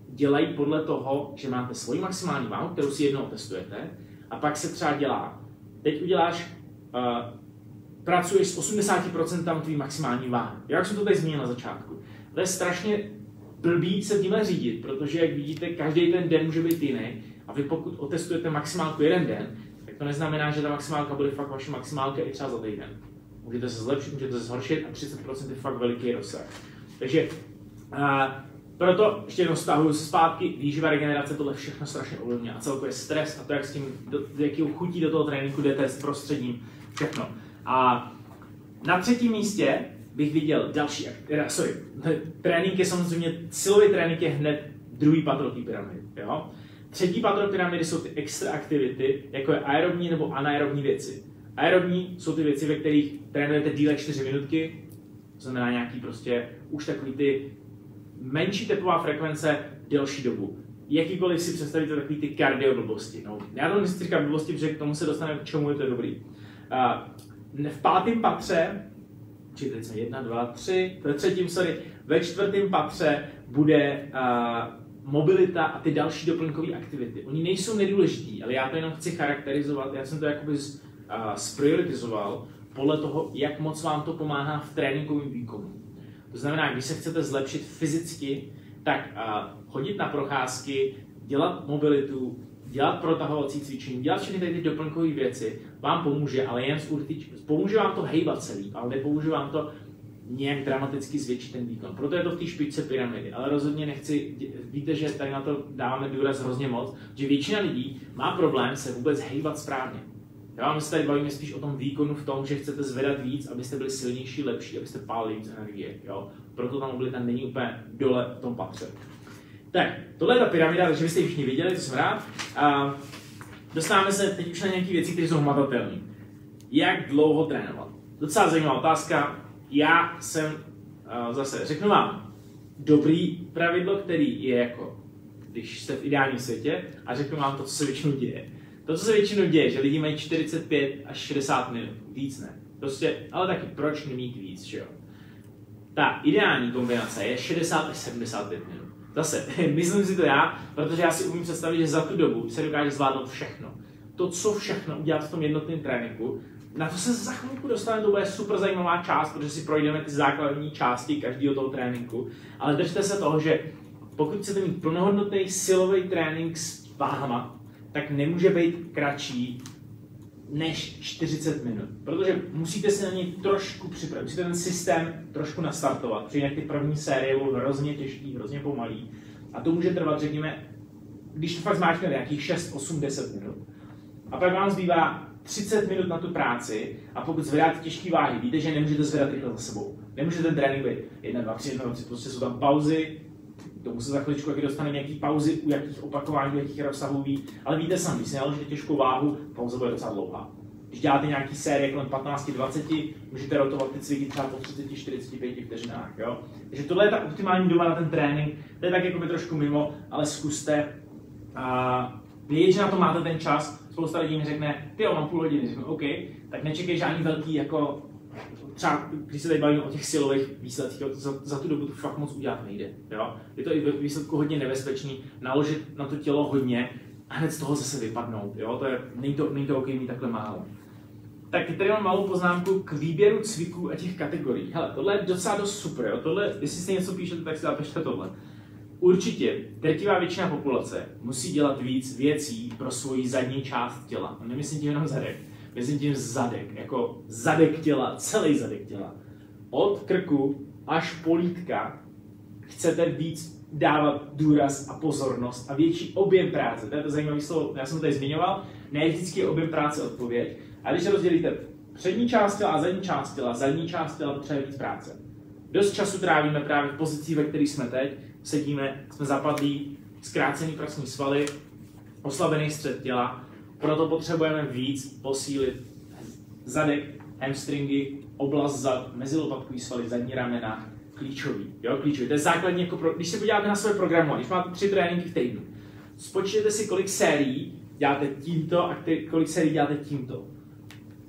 dělají podle toho, že máte svoji maximální váhu, kterou si jednou testujete, a pak se třeba dělá, teď uděláš, uh, pracuješ s 80% tvý maximální váhy. Jak jsem to tady zmínil na začátku. To je strašně blbý se tímhle řídit, protože jak vidíte, každý ten den může být jiný a vy pokud otestujete maximálku jeden den, tak to neznamená, že ta maximálka bude fakt vaše maximálka i třeba za týden. Můžete se zlepšit, můžete se zhoršit a 30% je fakt veliký rozsah. Takže uh, proto ještě jednou stahuju zpátky, výživa, regenerace, tohle všechno strašně ovlivňuje a celkově stres a to, jak s tím, do, jaký chutí do toho tréninku jdete s prostředím, všechno. A na třetím místě bych viděl další, sorry, trénink je samozřejmě, silový trénink je hned druhý patro té pyramidy, jo? Třetí patro pyramidy jsou ty extra aktivity, jako je aerobní nebo anaerobní věci. Aerobní jsou ty věci, ve kterých trénujete díle 4 minutky, to znamená nějaký prostě už takový ty menší tepová frekvence delší dobu. Jakýkoliv si představíte takový ty kardio blbosti. No, já to nechci říkat blbosti, protože k tomu se dostaneme, k čemu je to dobrý. Uh, v pátém patře, či teď jsme jedna, dva, tři, ve třetím, sorry, Ve čtvrtém patře bude uh, mobilita a ty další doplňkové aktivity. Oni nejsou nedůležitý, ale já to jenom chci charakterizovat, já jsem to jakoby uh, sprioritizoval podle toho, jak moc vám to pomáhá v tréninkovém výkonu. To znamená, když se chcete zlepšit fyzicky, tak uh, chodit na procházky, dělat mobilitu, dělat protahovací cvičení, dělat všechny ty doplňkové věci vám pomůže, ale jen z určitý, pomůže vám to hejbat celý, ale nepomůže vám to nějak dramaticky zvětšit ten výkon. Proto je to v té špičce pyramidy, ale rozhodně nechci, víte, že tady na to dáváme důraz hrozně moc, že většina lidí má problém se vůbec hejbat správně. Já vám se tady bavíme spíš o tom výkonu v tom, že chcete zvedat víc, abyste byli silnější, lepší, abyste pálili víc energie. Jo? Proto ta mobilita není úplně dole v tom patře. Tak, tohle je ta pyramida, takže byste ji všichni viděli, to jsem rád. A dostáváme se teď už na nějaké věci, které jsou hmatatelné. Jak dlouho trénovat? Docela zajímavá otázka. Já jsem, zase řeknu vám, dobrý pravidlo, který je jako, když jste v ideálním světě, a řeknu vám to, co se většinou děje. To, co se většinou děje, že lidi mají 45 až 60 minut, víc ne. Prostě, ale taky proč nemít víc, že jo? Ta ideální kombinace je 60 až 75 minut. Zase, myslím si to já, protože já si umím představit, že za tu dobu se dokáže zvládnout všechno. To, co všechno udělat v tom jednotném tréninku, na to se za chvilku dostaneme, to bude super zajímavá část, protože si projdeme ty základní části každého toho tréninku. Ale držte se toho, že pokud chcete mít plnohodnotný silový trénink s váhama, tak nemůže být kratší než 40 minut. Protože musíte si na něj trošku připravit, musíte ten systém trošku nastartovat, protože jinak ty první série budou hrozně těžký, hrozně pomalý. A to může trvat, řekněme, když to fakt zmáčknete nějakých 6, 8, 10 minut. A pak vám zbývá 30 minut na tu práci a pokud zvedáte těžké váhy, víte, že nemůžete zvedat rychle za sebou. Nemůžete ten trénink být 1, 2, 3, 1, 2, 3, prostě jsou tam pauzy, tomu se za chviličku taky dostane nějaký pauzy, u jakých opakování, u jakých rozsahů ví, ale víte sami, když si naložíte těžkou váhu, pauza bude docela dlouhá. Když děláte nějaký série kolem 15-20, můžete rotovat ty cviky třeba po 30-45 vteřinách. Jo? Takže tohle je ta optimální doba na ten trénink. To je tak jako by trošku mimo, ale zkuste. A vědět, že na to máte ten čas. Spousta lidí mi řekne, ty jo, mám půl hodiny. Řeknu, OK, tak nečekej žádný velký jako třeba, když se tady bavíme o těch silových výsledcích, za, za tu dobu to fakt moc udělat nejde. Jo? Je to i ve výsledku hodně nebezpečný, naložit na to tělo hodně a hned z toho zase vypadnout. Jo? To je, není, to, není to OK mít takhle málo. Tak tady mám malou poznámku k výběru cviků a těch kategorií. Hele, tohle je docela dost super. Jo? Tohle, jestli si něco píšete, tak si zapište tohle. Určitě, drtivá většina populace musí dělat víc věcí pro svoji zadní část těla. Nemyslím tím jenom zadek myslím tím zadek, jako zadek těla, celý zadek těla. Od krku až po lítka chcete víc dávat důraz a pozornost a větší objem práce. To je to zajímavé slovo, já jsem to tady zmiňoval, ne vždycky je objem práce odpověď. A když rozdělíte přední část těla a zadní část těla, zadní část těla potřebuje víc práce. Dost času trávíme právě v pozici, ve které jsme teď, sedíme, jsme zapadlí, zkrácený prsní svaly, oslabený střed těla proto potřebujeme víc posílit zadek, hamstringy, oblast zad, mezilopatkový svaly, zadní ramena, klíčový. Jo, klíčový. To je základní, jako pro, když se podíváte na své programu, když máte tři tréninky v týdnu, spočítejte si, kolik sérií děláte tímto a kolik sérií děláte tímto.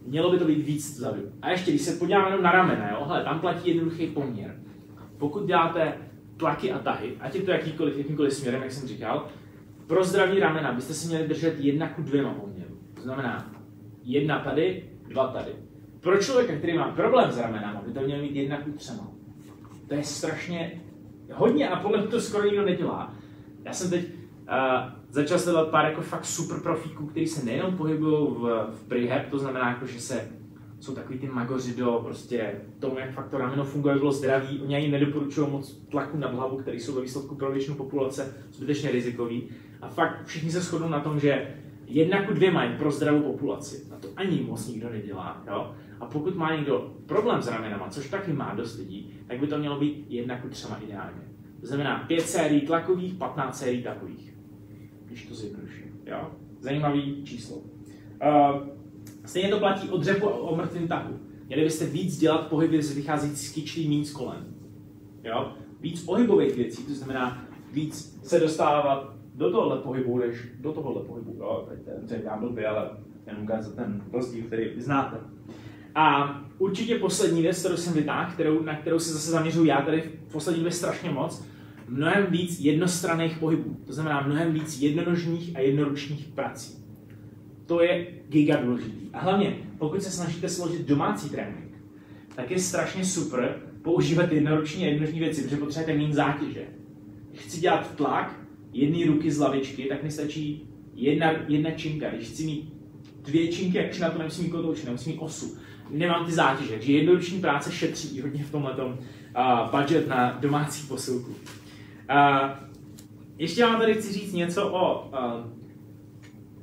Mělo by to být víc vzadu. A ještě, když se podíváme jenom na ramena, jo, hele, tam platí jednoduchý poměr. Pokud děláte tlaky a tahy, ať je to jakýkoliv, jakýmkoliv směrem, jak jsem říkal, pro zdraví ramena byste si měli držet jedna ku dvěma poměru. To znamená, jedna tady, dva tady. Pro člověka, který má problém s ramenama, by to měl mít jedna ku třema. To je strašně hodně a podle mě to skoro nikdo nedělá. Já jsem teď uh, začal sledovat pár jako fakt super profíků, kteří se nejenom pohybují v, v prehab, to znamená, jako, že se jsou takový ty magoři do prostě tomu, jak fakt to rameno funguje, bylo zdraví. Oni ani nedoporučují moc tlaku na hlavu, který jsou ve výsledku pro většinu populace zbytečně rizikový. A fakt všichni se shodnou na tom, že jedna ku dvěma je pro zdravou populaci. A to ani moc nikdo nedělá. Jo? A pokud má někdo problém s ramenama, což taky má dost lidí, tak by to mělo být jedna ku třema ideálně. To znamená pět sérií tlakových, 15 sérií takových. Když to zjednoduším. Jo? Zajímavý číslo. Uh, stejně to platí o dřepu a o mrtvém tahu. Měli byste víc dělat pohyby z vycházející z kyčlí, méně z kolen. Jo? Víc pohybových věcí, to znamená víc se dostávat do tohohle pohybu, než do tohohle pohybu. Jo, teď ten říkám blbě, ale jen ukázat ten rozdíl, který vy znáte. A určitě poslední věc, kterou jsem vytáhl, kterou, na kterou se zase zaměřuju já tady v poslední době strašně moc, mnohem víc jednostranných pohybů. To znamená mnohem víc jednonožních a jednoručních prací. To je giga důležitý. A hlavně, pokud se snažíte složit domácí trénink, tak je strašně super používat jednoruční a jednonožní věci, protože potřebujete méně zátěže. Chci dělat tlak jedné ruky z lavičky, tak mi stačí jedna, jedna činka. Když chci mít dvě činky, jak na to nemusím mít kotouč, nemusím mít osu. Nemám ty zátěže, takže jednoruční práce šetří hodně v tomhle uh, budget na domácí posilku. Uh, ještě vám tady chci říct něco o uh,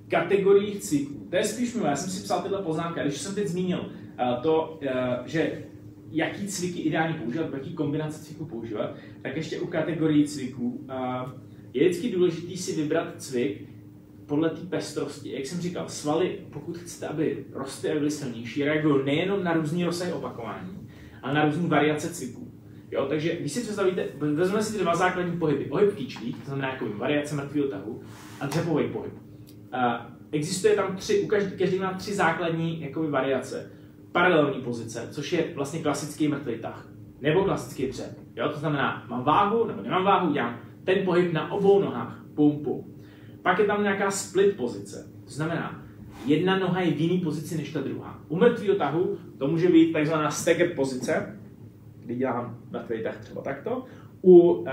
kategoriích cviků. To je spíš milé, já jsem si psal tyhle poznámky, když jsem teď zmínil uh, to, uh, že jaký cviky ideálně používat, jaký kombinace cviků používat, tak ještě u kategorií cviků uh, je vždycky důležité si vybrat cvik podle té pestrosti. Jak jsem říkal, svaly, pokud chcete, aby rostly a byly silnější, reagují nejenom na různý rozsah opakování, ale na různé variace cviků. Jo, takže když si představíte, vezmeme si ty dva základní pohyby. Pohyb kýčlí, to znamená jako variace mrtvého tahu, a dřepový pohyb. Uh, existuje tam tři, u každý, každý má tři základní jakoby, variace. Paralelní pozice, což je vlastně klasický mrtvý tah, nebo klasický dřep. Jo, to znamená, mám váhu, nebo nemám váhu, dělám ten pohyb na obou nohách, pum, pum. Pak je tam nějaká split pozice, to znamená, jedna noha je v jiný pozici než ta druhá. U mrtvého tahu to může být takzvaná staggered pozice, kdy dělám mrtvý tah třeba takto. U um,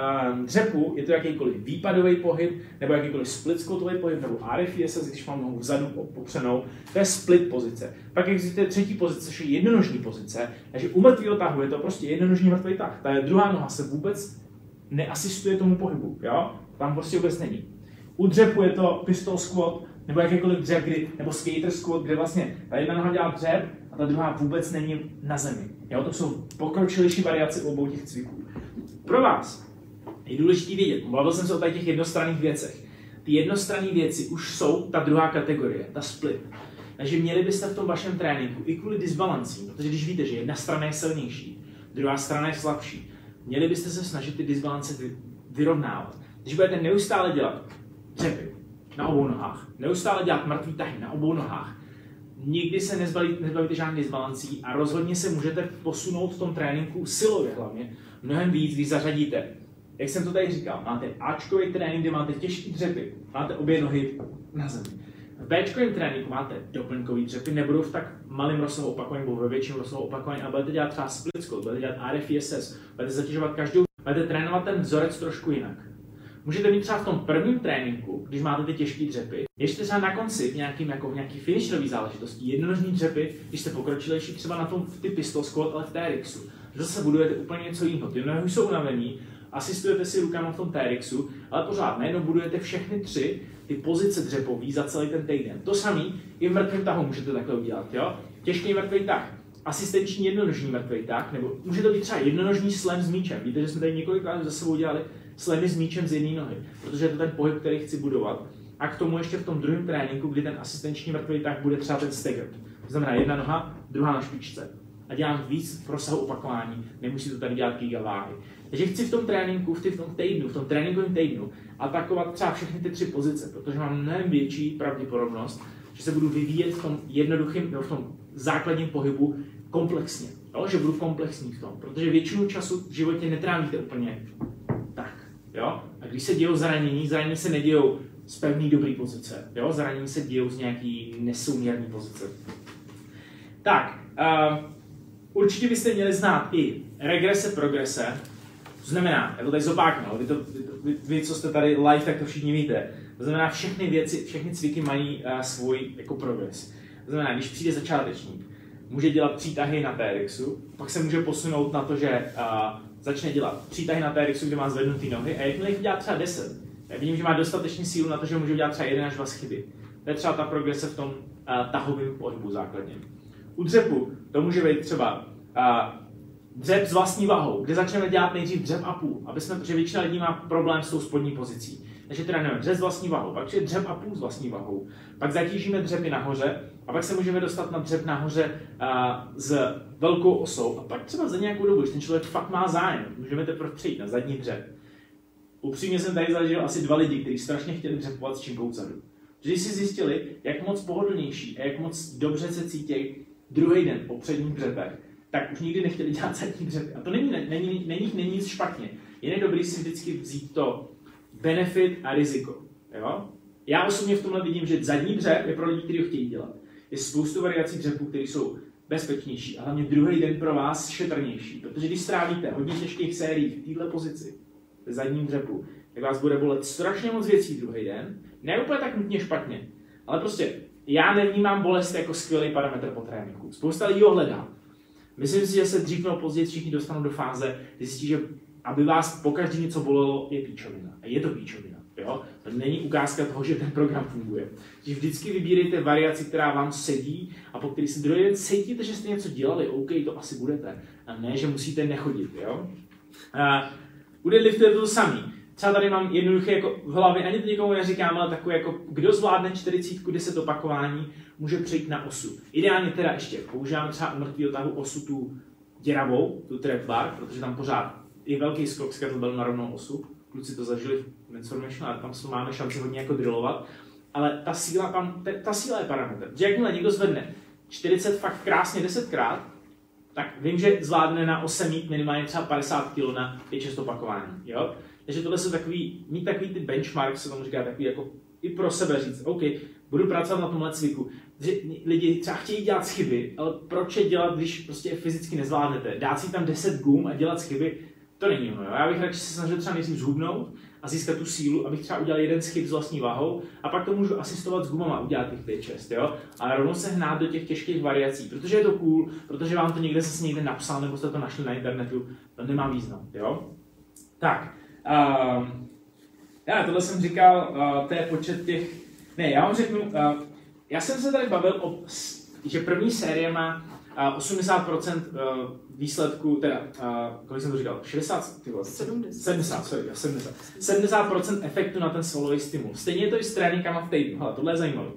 dřepu je to jakýkoliv výpadový pohyb, nebo jakýkoliv split squatový pohyb, nebo RFISS, když mám nohu vzadu popřenou, to je split pozice. Pak existuje třetí pozice, což je jednonožní pozice, takže u mrtvého tahu je to prostě jednonožní mrtvý tah. Ta druhá noha se vůbec neasistuje tomu pohybu, jo? Tam prostě vůbec není. U dřepu je to pistol squat, nebo jakýkoliv dřep, kdy, nebo skater squat, kde vlastně ta jedna noha dělá dřep a ta druhá vůbec není na zemi. Jo, to jsou pokročilejší variace obou těch cviků. Pro vás je důležité vědět, mluvil jsem se o těch jednostranných věcech. Ty jednostranné věci už jsou ta druhá kategorie, ta split. Takže měli byste v tom vašem tréninku i kvůli disbalancím, protože když víte, že jedna strana je silnější, druhá strana je slabší, měli byste se snažit ty disbalance vyrovnávat. Když budete neustále dělat dřepy na obou nohách, neustále dělat mrtvý tahy na obou nohách, nikdy se nezbavíte, nezbavíte žádných disbalancí a rozhodně se můžete posunout v tom tréninku silově hlavně mnohem víc, když zařadíte. Jak jsem to tady říkal, máte Ačkový trénink, kde máte těžké dřepy, máte obě nohy na zemi. V Bčkovém tréninku máte doplňkový dřepy, nebudou v tak malém rozsahu opakování, nebo ve větším rozsahu opakování, a budete dělat třeba split squat, budete dělat RFISS, budete zatěžovat každou, budete trénovat ten vzorec trošku jinak. Můžete mít třeba v tom prvním tréninku, když máte ty těžké dřepy, ještě třeba na konci v nějakým, jako v nějaký finisherový záležitosti, jednonožní dřepy, když jste pokročilejší třeba na tom ty pistol squat, ale v TRXu. Zase budujete úplně něco jiného. Ty nohy jsou unavení, asistujete si rukama v tom TRXu, ale pořád najednou budujete všechny tři ty pozice dřepový za celý ten týden. To samý i v mrtvém tahu můžete takhle udělat. Jo? Těžký mrtvý tah, asistenční jednonožní mrtvý tah, nebo může to být třeba jednonožní slam s míčem. Víte, že jsme tady několikrát za sebou dělali slemy s míčem z jedné nohy, protože je to ten pohyb, který chci budovat. A k tomu ještě v tom druhém tréninku, kdy ten asistenční mrtvý tah bude třeba ten stagger. To znamená jedna noha, druhá na špičce. A dělám víc v rozsahu opakování, nemusí to tady dělat gigaváhy. Takže chci v tom tréninku, v, tom týdnu, v tom tréninkovém týdnu atakovat třeba všechny ty tři pozice, protože mám mnohem větší pravděpodobnost, že se budu vyvíjet v tom jednoduchém, v tom základním pohybu komplexně. Jo? Že budu komplexní v tom, protože většinu času v životě netrávíte úplně tak. Jo? A když se dějou zranění, zranění se nedějou z pevný dobrý pozice. Jo? Zranění se dějou z nějaký nesouměrný pozice. Tak, uh, určitě byste měli znát i regrese, progrese, to znamená, já to tady zopáknu, ale vy, to, vy, vy, vy, co jste tady live, tak to všichni víte. To znamená, všechny věci, všechny cviky mají uh, svůj jako progres. To znamená, když přijde začátečník, může dělat přítahy na TRXu, pak se může posunout na to, že uh, začne dělat přítahy na TRXu, kde má zvednutý nohy a jakmile jich dělá třeba 10, já vidím, že má dostatečný sílu na to, že může dělat třeba 1 až 2 chyby. To je třeba ta progrese v tom uh, tahovém pohybu základně. U dřepu to může být třeba uh, dřep s vlastní vahou, kde začneme dělat nejdřív dřep a půl, aby jsme, protože většina lidí má problém s tou spodní pozicí. Takže nevím, dřep s vlastní vahou, pak je dřep a půl s vlastní vahou, pak zatížíme dřepy nahoře a pak se můžeme dostat na dřep nahoře uh, s velkou osou a pak třeba za nějakou dobu, když ten člověk fakt má zájem, můžeme teprve přejít na zadní dřep. Upřímně jsem tady zažil asi dva lidi, kteří strašně chtěli dřepovat s činkou vzadu. Když si zjistili, jak moc pohodlnější a jak moc dobře se cítí druhý den po předních dřepech, tak už nikdy nechtěli dělat zadní dřepy. A to není, není, není, není nic špatně. Je dobrý si vždycky vzít to benefit a riziko. Jo? Já osobně v tomhle vidím, že zadní dřep je pro lidi, kteří ho chtějí dělat. Je spoustu variací dřepů, které jsou bezpečnější a hlavně druhý den pro vás šetrnější. Protože když strávíte hodně těžkých sérií v této pozici, v zadním dřepu, tak vás bude bolet strašně moc věcí druhý den. Ne úplně tak nutně špatně, ale prostě já nevnímám bolest jako skvělý parametr po tréninku. Spousta lidí ho hledá. Myslím si, že se dřív nebo později všichni dostanou do fáze, kdy zjistí, že aby vás pokaždé něco bolelo, je píčovina. A je to píčovina. Jo? To není ukázka toho, že ten program funguje. Takže vždycky vybírejte variaci, která vám sedí a po který si druhý den cítíte, že jste něco dělali, OK, to asi budete. A ne, že musíte nechodit. Jo? A u deadliftu je to samý. Třeba tady mám jednoduché jako v hlavě, ani to nikomu neříkám, ale takové jako, kdo zvládne 40, 10 opakování, může přejít na osu. Ideálně teda ještě používám třeba u mrtvého tahu osu tu děravou, tu trap bar, protože tam pořád je velký skok z kettlebell na rovnou osu. Kluci to zažili v Transformation, ale tam máme šanci hodně jako drillovat. Ale ta síla, tam, ta síla je parametr. Že jakmile někdo zvedne 40 fakt krásně 10 krát, tak vím, že zvládne na 8 mít minimálně třeba 50 kg na 5 opakování. Jo? Takže tohle jsou takový, mít takový ty benchmarks, se tomu říká takový jako i pro sebe říct, OK, budu pracovat na tomhle cviku. Že lidi třeba chtějí dělat chyby, ale proč je dělat, když prostě je fyzicky nezvládnete? Dát si tam 10 gum a dělat chyby, to není ono. Já bych radši se snažil třeba nejdřív zhubnout a získat tu sílu, abych třeba udělal jeden schyb s vlastní váhou a pak to můžu asistovat s gumama, udělat těch 5-6, jo? A rovnou se hnát do těch těžkých variací, protože je to cool, protože vám to někde zase někde napsal nebo jste to našli na internetu, to nemá význam, jo? Tak, um, já tohle jsem říkal, uh, to je počet těch, ne, já vám řeknu, uh, já jsem se tady bavil o, že první série má 80% eh, výsledků, teda, kolik jsem to říkal, 60, ty 70. 70, sorry, 70. 70% efektu na ten svalový stimul. Stejně je to i s tréninkama v týdnu. Hele, tohle je zajímavé.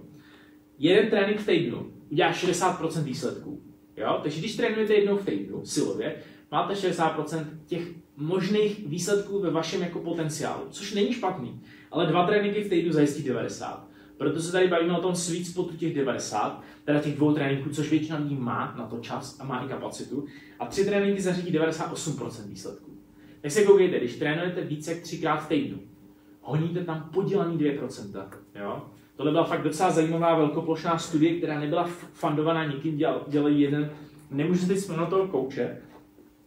Jeden trénink v týdnu udělá 60% výsledků. Jo? Takže když trénujete jednou v týdnu, silově, máte 60% těch možných výsledků ve vašem jako potenciálu, což není špatný. Ale dva tréninky v týdnu zajistí 90. Proto se tady bavíme o tom sweet spotu těch 90, teda těch dvou tréninků, což většina lidí má na to čas a má i kapacitu. A tři tréninky zařídí 98% výsledků. Tak se koukejte, když trénujete více jak třikrát v týdnu, honíte tam podělaný 2%. Jo? Tohle byla fakt docela zajímavá velkoplošná studie, která nebyla fundovaná nikým, dělal, dělají jeden, nemůžu si teď toho kouče,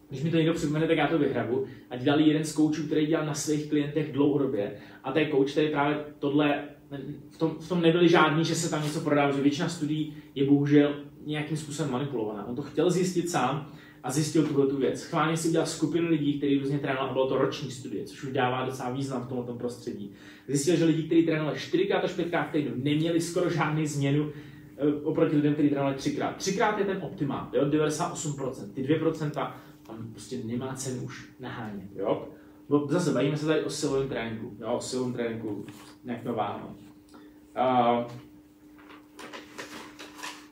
když mi to někdo připomene, tak já to vyhrabu. A dělali jeden z koučů, který dělal na svých klientech dlouhodobě. A ten kouč, který právě tohle v tom, v tom nebyli žádní, že se tam něco prodá, že většina studií je bohužel nějakým způsobem manipulovaná. On to chtěl zjistit sám a zjistil tuhle tu věc. Chválně si udělal skupinu lidí, kteří různě trénovali, a bylo to roční studie, což už dává docela význam v tomto prostředí. Zjistil, že lidi, kteří trénovali 4 až 5 v týdnu, neměli skoro žádný změnu eh, oproti lidem, kteří trénovali 3 krát. 3 krát je ten optimál, jo, 98%. Ty 2% tam prostě nemá cenu už nahánět, jo. No, zase bavíme se tady o silovém tréninku, jo, o silovém tréninku nějak nová. Uh,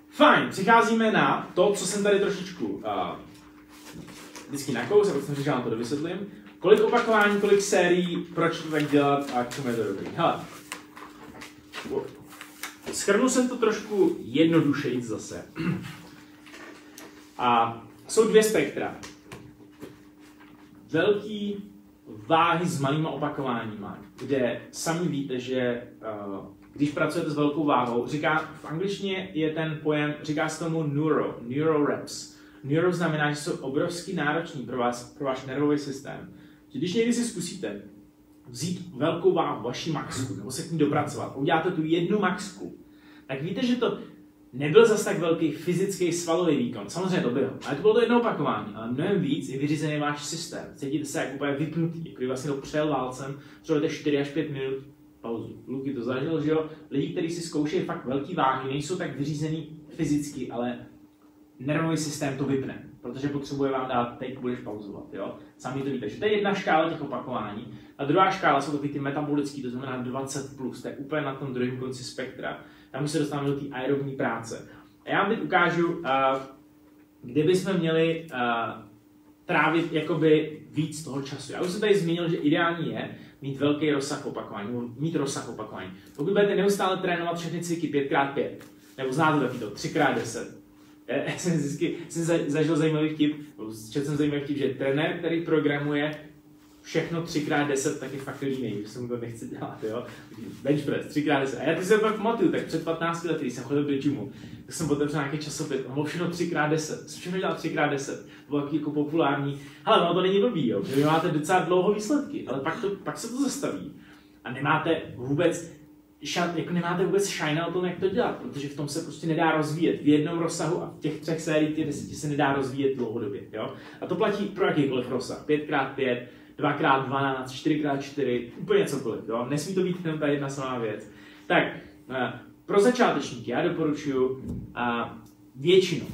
fajn, přicházíme na to, co jsem tady trošičku uh, vždycky nakous, a jsem říkal, vám to dovysvětlím. Kolik opakování, kolik sérií, proč to tak dělat a k čemu je to dobrý. Hele, schrnu jsem to trošku jednodušeji zase. A jsou dvě spektra. Velký váhy s malýma opakováníma, kde sami víte, že uh, když pracujete s velkou váhou, říká, v angličtině je ten pojem, říká se tomu neuro, neuro reps. Neuro znamená, že jsou obrovský náročný pro, vás, pro váš nervový systém. Když někdy si zkusíte vzít velkou váhu, vaši maxku, nebo se k ní dopracovat, uděláte tu jednu maxku, tak víte, že to nebyl zas tak velký fyzický svalový výkon. Samozřejmě to byl, ale to bylo to jedno opakování, ale mnohem víc je vyřízený váš systém. Cítíte se jako úplně vypnutý, jako vlastně to přel válcem, třeba 4 až 5 minut pauzu. Luky to zažil, že jo? Lidi, kteří si zkoušejí fakt velký váhy, nejsou tak vyřízený fyzicky, ale nervový systém to vypne, protože potřebuje vám dát, teď budeš pauzovat, jo? Sami to víte, že to je jedna škála těch opakování. A druhá škála jsou takový ty metabolický, to znamená 20+, plus, to je úplně na tom druhém konci spektra tam už se dostáváme do té aerobní práce. A já vám teď ukážu, uh, kde bychom měli uh, trávit jakoby víc toho času. Já už jsem tady zmínil, že ideální je mít velký rozsah opakování, mít rozsah opakování. Pokud budete neustále trénovat všechny cviky 5x5, nebo znáte taky to, 3x10, Já jsem vždycky jsem zažil zajímavý vtip, četl jsem zajímavý vtip, že trenér, který programuje všechno 3x10, tak je fakt línej, že se mu to nechce dělat, jo. Bench press, 3x10. A já ty se to pamatuju, tak před 15 lety, když jsem chodil do gymu, tak jsem otevřel nějaký časopis, a všechno 3x10, všechno dělal 3x10, to bylo taky jako populární. Ale ono to není blbý, jo, vy máte docela dlouho výsledky, ale pak, to, pak se to zastaví. A nemáte vůbec šat, jako nemáte vůbec shine o tom, jak to dělat, protože v tom se prostě nedá rozvíjet v jednom rozsahu a v těch třech sériích těch deseti se nedá rozvíjet dlouhodobě. Jo? A to platí pro jakýkoliv rozsah. 5x5, 2x12, 4x4, úplně cokoliv. Jo? Nesmí to být jenom ta jedna samá věc. Tak, eh, pro začátečníky já doporučuji eh, většinou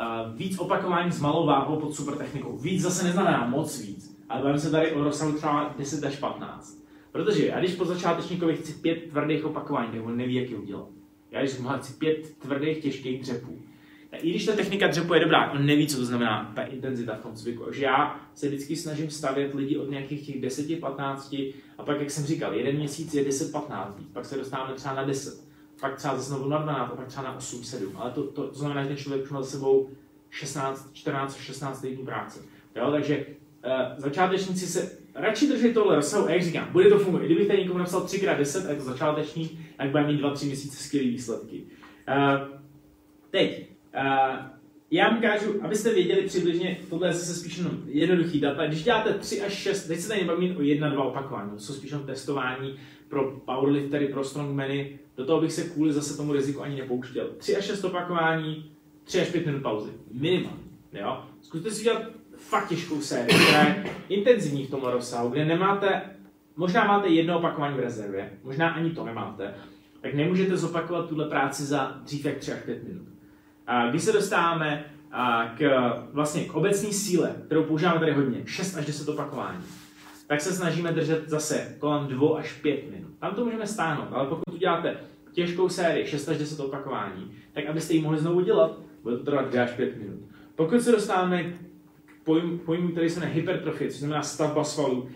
eh, víc opakování s malou váhou pod super technikou. Víc zase neznamená moc víc, ale bavíme se tady o rozsahu třeba 10 až 15. Protože já když po začátečníkovi chci pět tvrdých opakování, on neví, jak je udělat. Já když mu chci pět tvrdých, těžkých dřepů, i když ta technika dřepu je dobrá, on neví, co to znamená ta intenzita v tom cviku. Takže já se vždycky snažím stavět lidi od nějakých těch 10, 15 a pak, jak jsem říkal, jeden měsíc je 10, 15, pak se dostáváme třeba na 10, pak třeba zase na 12 a pak třeba na 8, 7. Ale to, to, to znamená, že ten člověk má za sebou 16, 14, 16 týdnů práce. Jo, takže uh, začátečníci se radši drží tohle rozsahu a jak říkám, bude to fungovat. Kdybych tady někomu napsal 3x10 a je to začátečník, tak bude mít 2-3 měsíce skvělé výsledky. Uh, teď, já vám ukážu, abyste věděli přibližně, tohle je zase spíš jenom jednoduchý data. Když děláte 3 až 6, teď se tady nebavím o 1-2 opakování, to jsou spíš jenom testování pro powerliftery, pro strongmeny, do toho bych se kvůli zase tomu riziku ani nepouštěl. 3 až 6 opakování, 3 až 5 minut pauzy, minimum. Jo? Zkuste si dělat fakt těžkou sérii, která je intenzivní v tomhle rozsahu, kde nemáte, možná máte jedno opakování v rezervě, možná ani to nemáte, tak nemůžete zopakovat tuhle práci za dřív jak 3 až 5 minut. A když se dostáváme k, vlastně k obecní síle, kterou používáme tady hodně, 6 až 10 opakování, tak se snažíme držet zase kolem 2 až 5 minut. Tam to můžeme stáhnout, ale pokud uděláte těžkou sérii 6 až 10 opakování, tak abyste ji mohli znovu dělat, bude to trvat 2 až 5 minut. Pokud se dostáváme k pojmu, pojmu který se jmenuje hypertrofie, což znamená stavba svalů,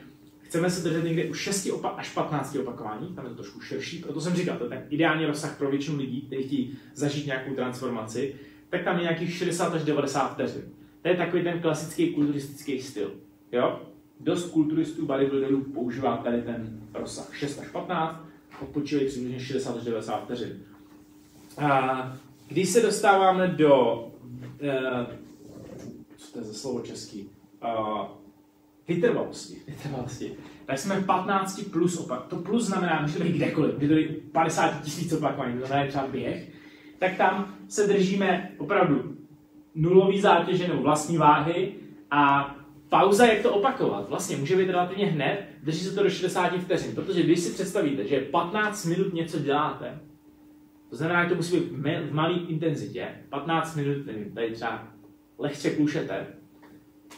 chceme se držet někde u 6 opa- až 15 opakování, tam je to trošku širší, proto jsem říkal, to je ten ideální rozsah pro většinu lidí, kteří chtějí zažít nějakou transformaci, tak tam je nějakých 60 až 90 vteřin. To je takový ten klasický kulturistický styl. Jo? Dost kulturistů, bodybuilderů používá tady ten rozsah 6 až 15, odpočívají přibližně 60 až 90 vteřin. A když se dostáváme do, uh, co to je za slovo český, uh, vytrvalosti, vytrvalosti, tak jsme 15 plus opak. To plus znamená, to být kdekoliv, může to být 50 tisíc opakování, to znamená třeba běh, tak tam se držíme opravdu nulový zátěže nebo vlastní váhy a pauza, jak to opakovat, vlastně může být relativně hned, drží se to do 60 vteřin, protože když si představíte, že 15 minut něco děláte, to znamená, že to musí být v malé intenzitě, 15 minut, nevím, tady třeba lehce klušete,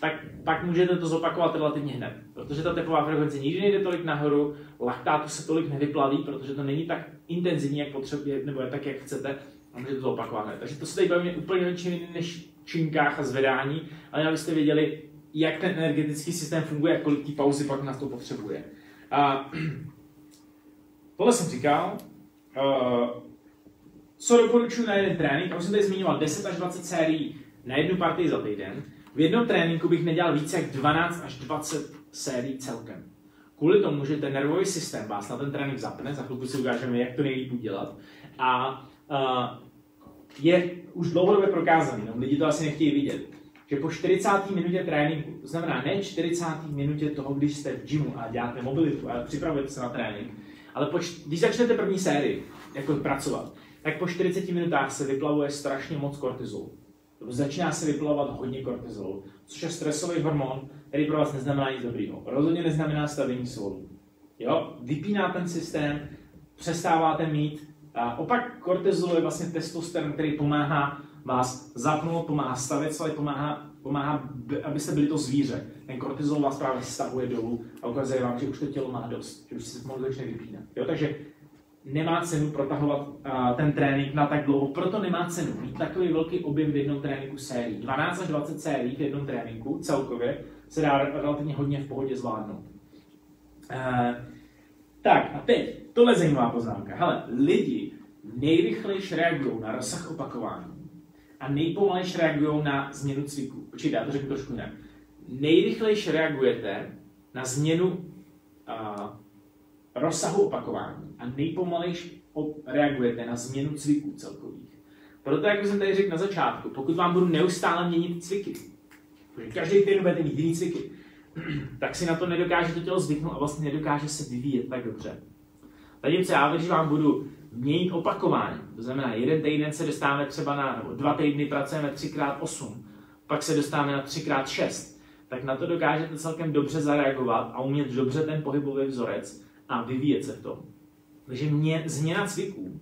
tak pak můžete to zopakovat relativně hned. Protože ta tepová frekvence nikdy nejde tolik nahoru, laktátu se tolik nevyplaví, protože to není tak intenzivní, jak potřebuje, nebo je tak, jak chcete, a můžete to opakovat hned. Takže to se tady bavíme úplně o než činkách a zvedání, ale abyste věděli, jak ten energetický systém funguje a kolik pauzy pak na to potřebuje. A, tohle jsem říkal. Co doporučuji na jeden trénink? už jsem tady zmiňoval 10 až 20 sérií na jednu partii za týden. V jednom tréninku bych nedělal více jak 12 až 20 sérií celkem. Kvůli tomu, že ten nervový systém vás na ten trénink zapne, za chvilku si ukážeme, jak to nejlíp udělat. A uh, je už dlouhodobě prokázaný, no, lidi to asi nechtějí vidět, že po 40. minutě tréninku, to znamená ne 40. minutě toho, když jste v gymu a děláte mobilitu a připravujete se na trénink, ale po, když začnete první sérii jako pracovat, tak po 40 minutách se vyplavuje strašně moc kortizolu. Začíná se vyplavovat hodně kortizolu, což je stresový hormon, který pro vás neznamená nic dobrýho. Rozhodně neznamená stavění svalů. Jo? Vypíná ten systém, přestáváte mít. A opak kortizolu je vlastně testosteron, který pomáhá vás zapnout, pomáhá stavět svaly, pomáhá, pomáhá, abyste byli to zvíře. Ten kortizol vás právě stahuje dolů a ukazuje vám, že už to tělo má dost, že už se pomalu začne vypínat. Jo? Takže nemá cenu protahovat uh, ten trénink na tak dlouho, proto nemá cenu mít takový velký objem v jednom tréninku sérií. 12 až 20 sérií v jednom tréninku celkově se dá relativně hodně v pohodě zvládnout. Uh, tak a teď, tohle je zajímavá poznámka. Hele, lidi nejrychleji reagují na rozsah opakování a nejpomalejš reagují na změnu cviku. Počkejte, já to řeknu trošku jinak. Nejrychlejš reagujete na změnu uh, rozsahu opakování a nejpomalejš reagujete na změnu cviků celkových. Proto, jak jsem tady řekl na začátku, pokud vám budu neustále měnit cviky, protože každý týden budete mít jiný cviky, tak si na to nedokáže to tělo zvyknout a vlastně nedokáže se vyvíjet tak dobře. Zatímco já, když vám budu měnit opakování, to znamená, jeden týden se dostáváme třeba na, nebo dva týdny pracujeme 3x8, pak se dostáváme na 3x6, tak na to dokážete celkem dobře zareagovat a umět dobře ten pohybový vzorec a vyvíjet se v tom. Takže mě změna cviků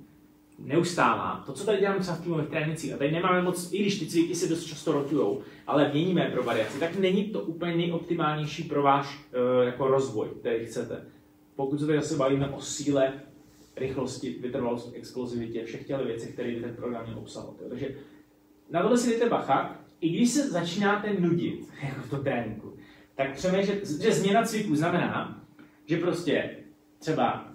neustává. To, co tady děláme třeba v týmových trénincích, a tady nemáme moc, i když ty cviky se dost často rotujou, ale měníme pro variaci, tak není to úplně nejoptimálnější pro váš uh, jako rozvoj, který chcete. Pokud se tady zase bavíme o síle, rychlosti, vytrvalosti, exkluzivitě, všech těch věcí, které by ten program měl obsahovat. Takže na tohle si dejte bacha, i když se začínáte nudit jako v tom tréninku, tak přemýšlet, že změna cviku znamená, že prostě třeba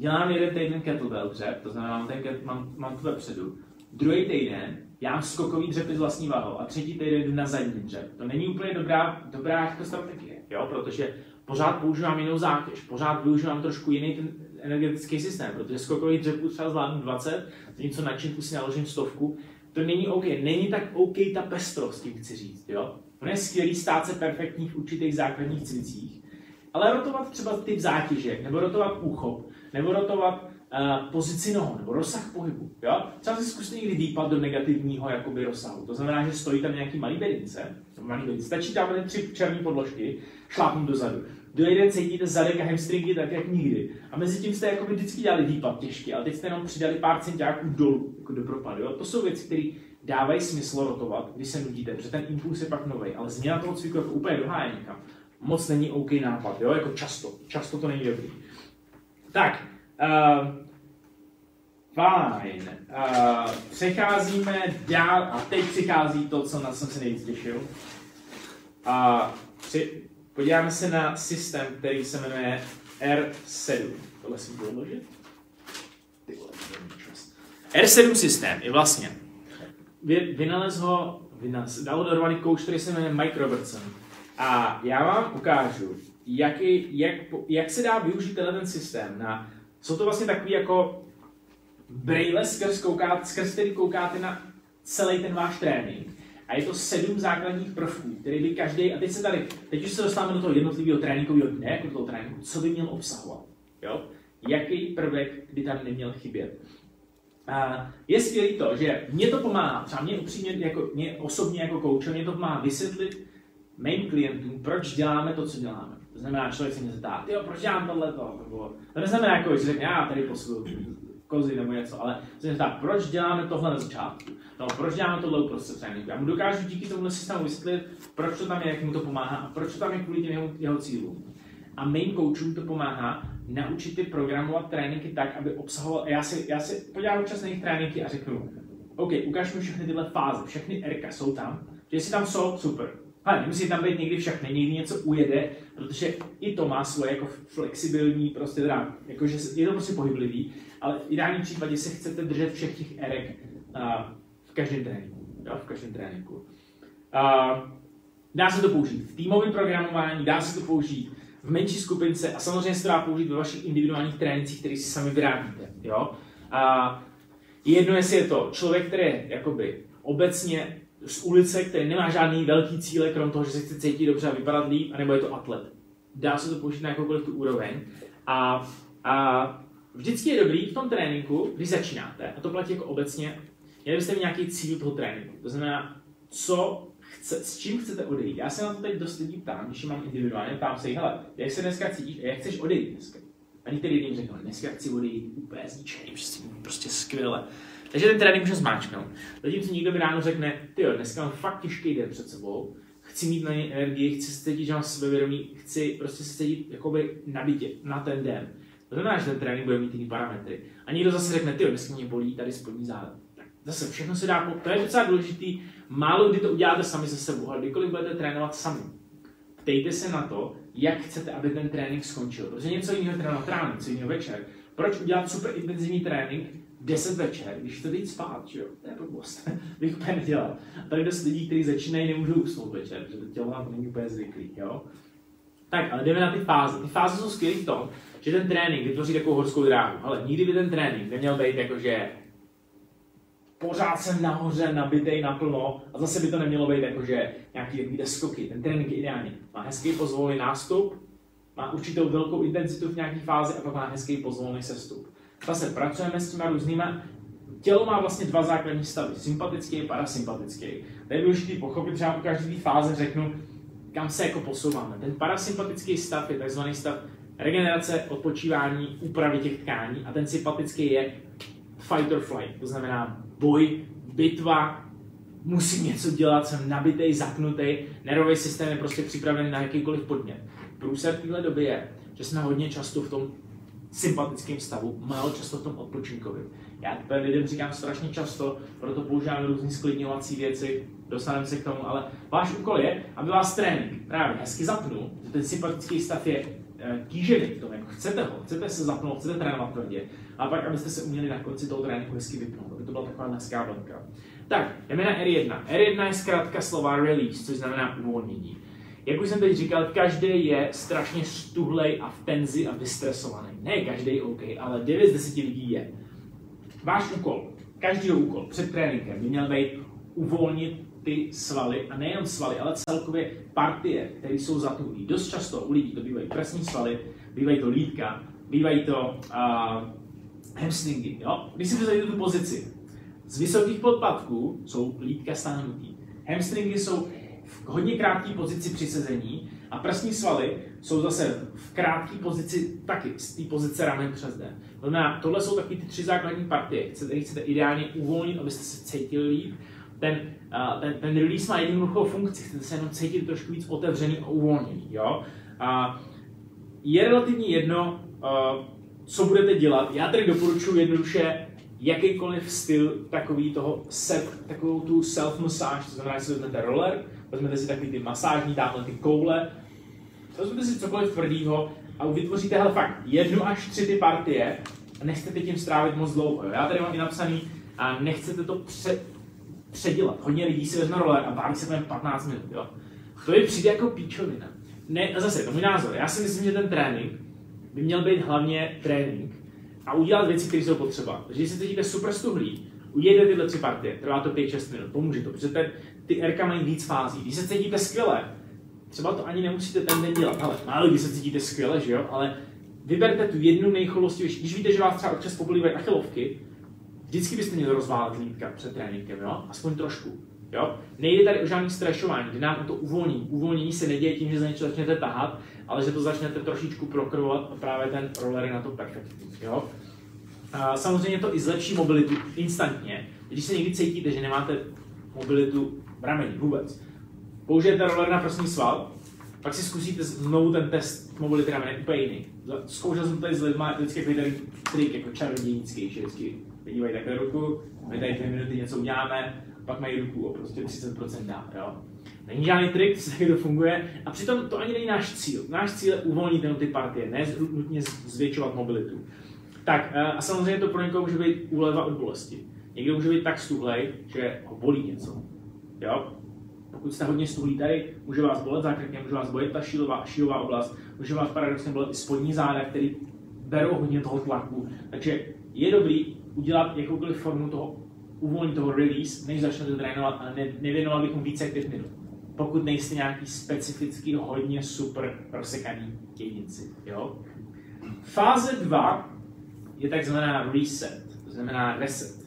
dělám jeden týden kettlebell dřep, to znamená, mám, ten, mám, mám to vepředu, druhý týden mám skokový dřepy s vlastní váhou a třetí týden jdu na zadní dřep. To není úplně dobrá, dobrá jako strategie, jo? protože pořád používám jinou zátěž, pořád využívám trošku jiný ten energetický systém, protože skokový dřepů třeba zvládnu 20, něco na činku si naložím stovku, to není OK. Není tak OK ta pestrost, tím chci říct. Jo? Ono je skvělý stát se perfektní v určitých základních cvicích, ale rotovat třeba typ zátěže, nebo rotovat úchop, nebo rotovat uh, pozici nohou, nebo rozsah pohybu. Jo? Třeba si zkuste někdy výpad do negativního jakoby, rozsahu. To znamená, že stojí tam nějaký malý bedince, malý bedince. stačí tam tři černé podložky, šlápnout dozadu. Den cítíte zadek a hamstringy tak, jak nikdy. A mezi tím jste jako vždycky dělali výpad těžký, ale teď jste jenom přidali pár centiáků dolů, jako do propadu. Jo? To jsou věci, které dávají smysl rotovat, když se nudíte, protože ten impuls je pak nový, ale změna toho cviku jako úplně doháje někam. Moc není OK nápad, jo? jako často. Často to není dobrý. Tak, uh, fajn. Uh, přecházíme dál a teď přichází to, co na jsem se nejvíc těšil. A uh, při, podíváme se na systém, který se jmenuje R7. Tohle si budu odložit. R7 systém je vlastně, vynalez ho, vynalez, dal dohromady coach, který se jmenuje Mike Robertson. A já vám ukážu, jak, jak, jak se dá využít tenhle ten systém. Na, jsou to vlastně takový jako braille, skrz, koukáte, skrz který koukáte na celý ten váš trénink. A je to sedm základních prvků, který by každý, a teď se tady, teď už se dostáváme do toho jednotlivého tréninkového dne, jako toho tréninku, co by měl obsahovat. Jo? Jaký prvek by tam neměl chybět. A je skvělé to, že mě to pomáhá, třeba mě upřímně, jako, mě osobně jako kouče, mě to pomáhá vysvětlit mým klientům, proč děláme to, co děláme. To znamená, člověk se mě zeptá, jo, proč dělám tohle to? To neznamená, jako, že řekne, já tady poslu kozy nebo něco, ale se zeptá, proč děláme tohle na začátku? No, proč děláme tohle uprostřed tréninku? Já mu dokážu díky tomu systému vysvětlit, proč to tam je, jak mu to pomáhá a proč to tam je kvůli těm jeho, jeho cílům. A mým coachům to pomáhá naučit ty programovat tréninky tak, aby obsahoval. Já si, já si podívám občas na jejich tréninky a řeknu, OK, ukáž mi všechny tyhle fáze, všechny RK jsou tam, že jestli tam jsou, super. Ale nemusí tam být někdy všechny, někdy něco ujede, protože i to má svoje jako flexibilní, prostě teda, jakože je to prostě pohyblivý, ale v ideálním případě se chcete držet všech těch erek v každém tréninku. Jo, v každém tréninku. Uh, dá se to použít v týmovém programování, dá se to použít v menší skupince a samozřejmě se to dá použít ve vašich individuálních trénincích, které si sami vyrábíte. Jo? A jedno, jestli je to člověk, který je jakoby obecně z ulice, který nemá žádný velký cíle, krom toho, že se chce cítit dobře a vypadat líp, anebo je to atlet. Dá se to použít na jakoukoliv tu úroveň. A, a vždycky je dobrý v tom tréninku, když začínáte, a to platí jako obecně Měli byste mít nějaký cíl toho tréninku. To znamená, co chce, s čím chcete odejít. Já se na to teď dost lidí ptám, když mám individuálně, ptám se jich, hele, jak se dneska cítíš a jak chceš odejít dneska? A některý lidem řeknou, dneska chci odejít úplně zničený, prostě, prostě skvěle. Takže ten trénink může zmáčknout. Zatímco někdo mi ráno řekne, ty jo, dneska mám fakt těžký den před sebou, chci mít na něj energii, chci se cítit, že mám sebevědomí, chci prostě se cítit jakoby nabitě na ten den. To znamená, že ten trénink bude mít jiný parametry. A někdo zase řekne, ty jo, dneska mě bolí tady spodní záda Zase všechno se dá, to je docela důležitý, málo kdy to uděláte sami ze sebou, ale kdykoliv budete trénovat sami, ptejte se na to, jak chcete, aby ten trénink skončil. Protože něco jiného trénovat ráno, něco jiného večer. Proč udělat super intenzivní trénink 10 večer, když chcete jít spát, že jo, to je blbost, bych úplně nedělal. A tady dost lidí, kteří začínají, nemůžou usnout večer, protože to tělo to není úplně zvyklý, jo. Tak, ale jdeme na ty fáze. Ty fáze jsou skvělé v tom, že ten trénink vytvoří takovou horskou dráhu. Ale nikdy by ten trénink neměl být jakože pořád jsem nahoře, nabitej naplno a zase by to nemělo být jakože nějaký takový skoky. Ten trénink je ideální. Má hezký pozvolný nástup, má určitou velkou intenzitu v nějaké fázi a pak má hezký pozvolný sestup. Zase pracujeme s těma různýma Tělo má vlastně dva základní stavy, sympatický a parasympatický. To je důležité pochopit, že u každé fáze řeknu, kam se jako posouváme. Ten parasympatický stav je tzv. stav regenerace, odpočívání, úpravy těch tkání a ten sympatický je fight or flight, to znamená boj, bitva, musím něco dělat, jsem nabitej, zapnutý, nervový systém je prostě připravený na jakýkoliv podnět. Průser téhle doby je, že jsme hodně často v tom sympatickém stavu, málo často v tom odpočinkovém. Já to lidem říkám strašně často, proto používám různé sklidňovací věci, dostaneme se k tomu, ale váš úkol je, aby vás trénink právě hezky zapnul, že ten sympatický stav je e, kýžený v tom, jako chcete ho, chcete se zapnout, chcete trénovat tvrdě, a pak abyste se uměli na konci toho tréninku hezky vypnout, aby to byla taková hezká vlnka. Tak, jdeme na R1. R1 je zkrátka slova release, což znamená uvolnění. Jak už jsem teď říkal, každý je strašně stuhlej a v tenzi a vystresovaný. Ne každý OK, ale 9 z 10 lidí je. Váš úkol, každý úkol před tréninkem by měl být uvolnit ty svaly, a nejen svaly, ale celkově partie, které jsou zatuhlý. Dost často u lidí to bývají prsní svaly, bývají to lítka, bývají to uh, hamstringy. Jo? Když si představíte tu pozici, z vysokých podpadků jsou lítka stáhnutý. Hamstringy jsou v hodně krátké pozici při sezení a prsní svaly jsou zase v krátké pozici taky, z té pozice ramen přes den. To znamená, tohle jsou takové ty tři základní partie, které chcete ideálně uvolnit, abyste se cítili líp. Ten, uh, ten, ten release má jednoduchou funkci, chcete se jenom cítit trošku víc otevřený a uvolněný. Jo? A je relativně jedno, uh, co budete dělat. Já tady doporučuji jednoduše jakýkoliv styl takový toho takovou tu self-massage, to znamená, že si vezmete roller, vezmete si takový ty masážní, tamhle ty koule, vezmete si cokoliv tvrdýho a vytvoříte hele, fakt jednu až tři ty partie a nechcete tím strávit moc dlouho. Jo? Já tady mám i napsaný a nechcete to pře- předělat. Hodně lidí si vezme roller a baví se 15 minut. Jo? To je přijde jako píčovina. Ne, a zase, to můj názor. Já si myslím, že ten trénink by měl být hlavně trénink a udělat věci, které jsou potřeba. Takže když se cítíte super stuhlý, udělejte tyhle tři partie, trvá to 5-6 minut, pomůže to, protože ty RK mají víc fází. Když se cítíte skvěle, třeba to ani nemusíte ten den dělat, ale málo když se cítíte skvěle, že jo, ale vyberte tu jednu nejcholostivější. Když víte, že vás třeba občas pobolívají achilovky, vždycky byste měli rozválet lítka před tréninkem, jo? aspoň trošku. Jo? Nejde tady o žádný strešování, jde nám to uvolnění. Uvolnění se neděje tím, že za něco začnete tahat, ale že to začnete trošičku prokrvovat a právě ten roller je na to perfektní. Jo? Samozřejmě to i zlepší mobilitu instantně. Když se někdy cítíte, že nemáte mobilitu v rameni vůbec, použijete roller na prsní sval, pak si zkusíte znovu ten test mobility ramene úplně jiný. Zkoušel jsem to tady s lidmi, vždycky takový ten trik jako čarodějnický, že vždycky podívají takhle ruku, my tady dvě minuty něco uděláme, pak mají ruku o prostě 30% dál, jo. Není žádný trik, to to funguje. A přitom to ani není náš cíl. Náš cíl je uvolnit jenom ty partie, ne nutně zvětšovat mobilitu. Tak eh, a samozřejmě to pro někoho může být úleva od bolesti. Někdo může být tak stuhlej, že ho bolí něco. Jo? Pokud jste hodně stuhlí tady, může vás bolet zákrkem, může vás bolet ta šílová, šílová oblast, může vás paradoxně bolet i spodní záda, který berou hodně toho tlaku. Takže je dobrý udělat jakoukoliv formu toho uvolnit toho release, než začnete trénovat, ale ne, nevěnoval bychom více jak 5 minut. Pokud nejste nějaký specifický, hodně super rozsekaný jedinci. Jo? Fáze 2 je takzvaná reset, to znamená reset.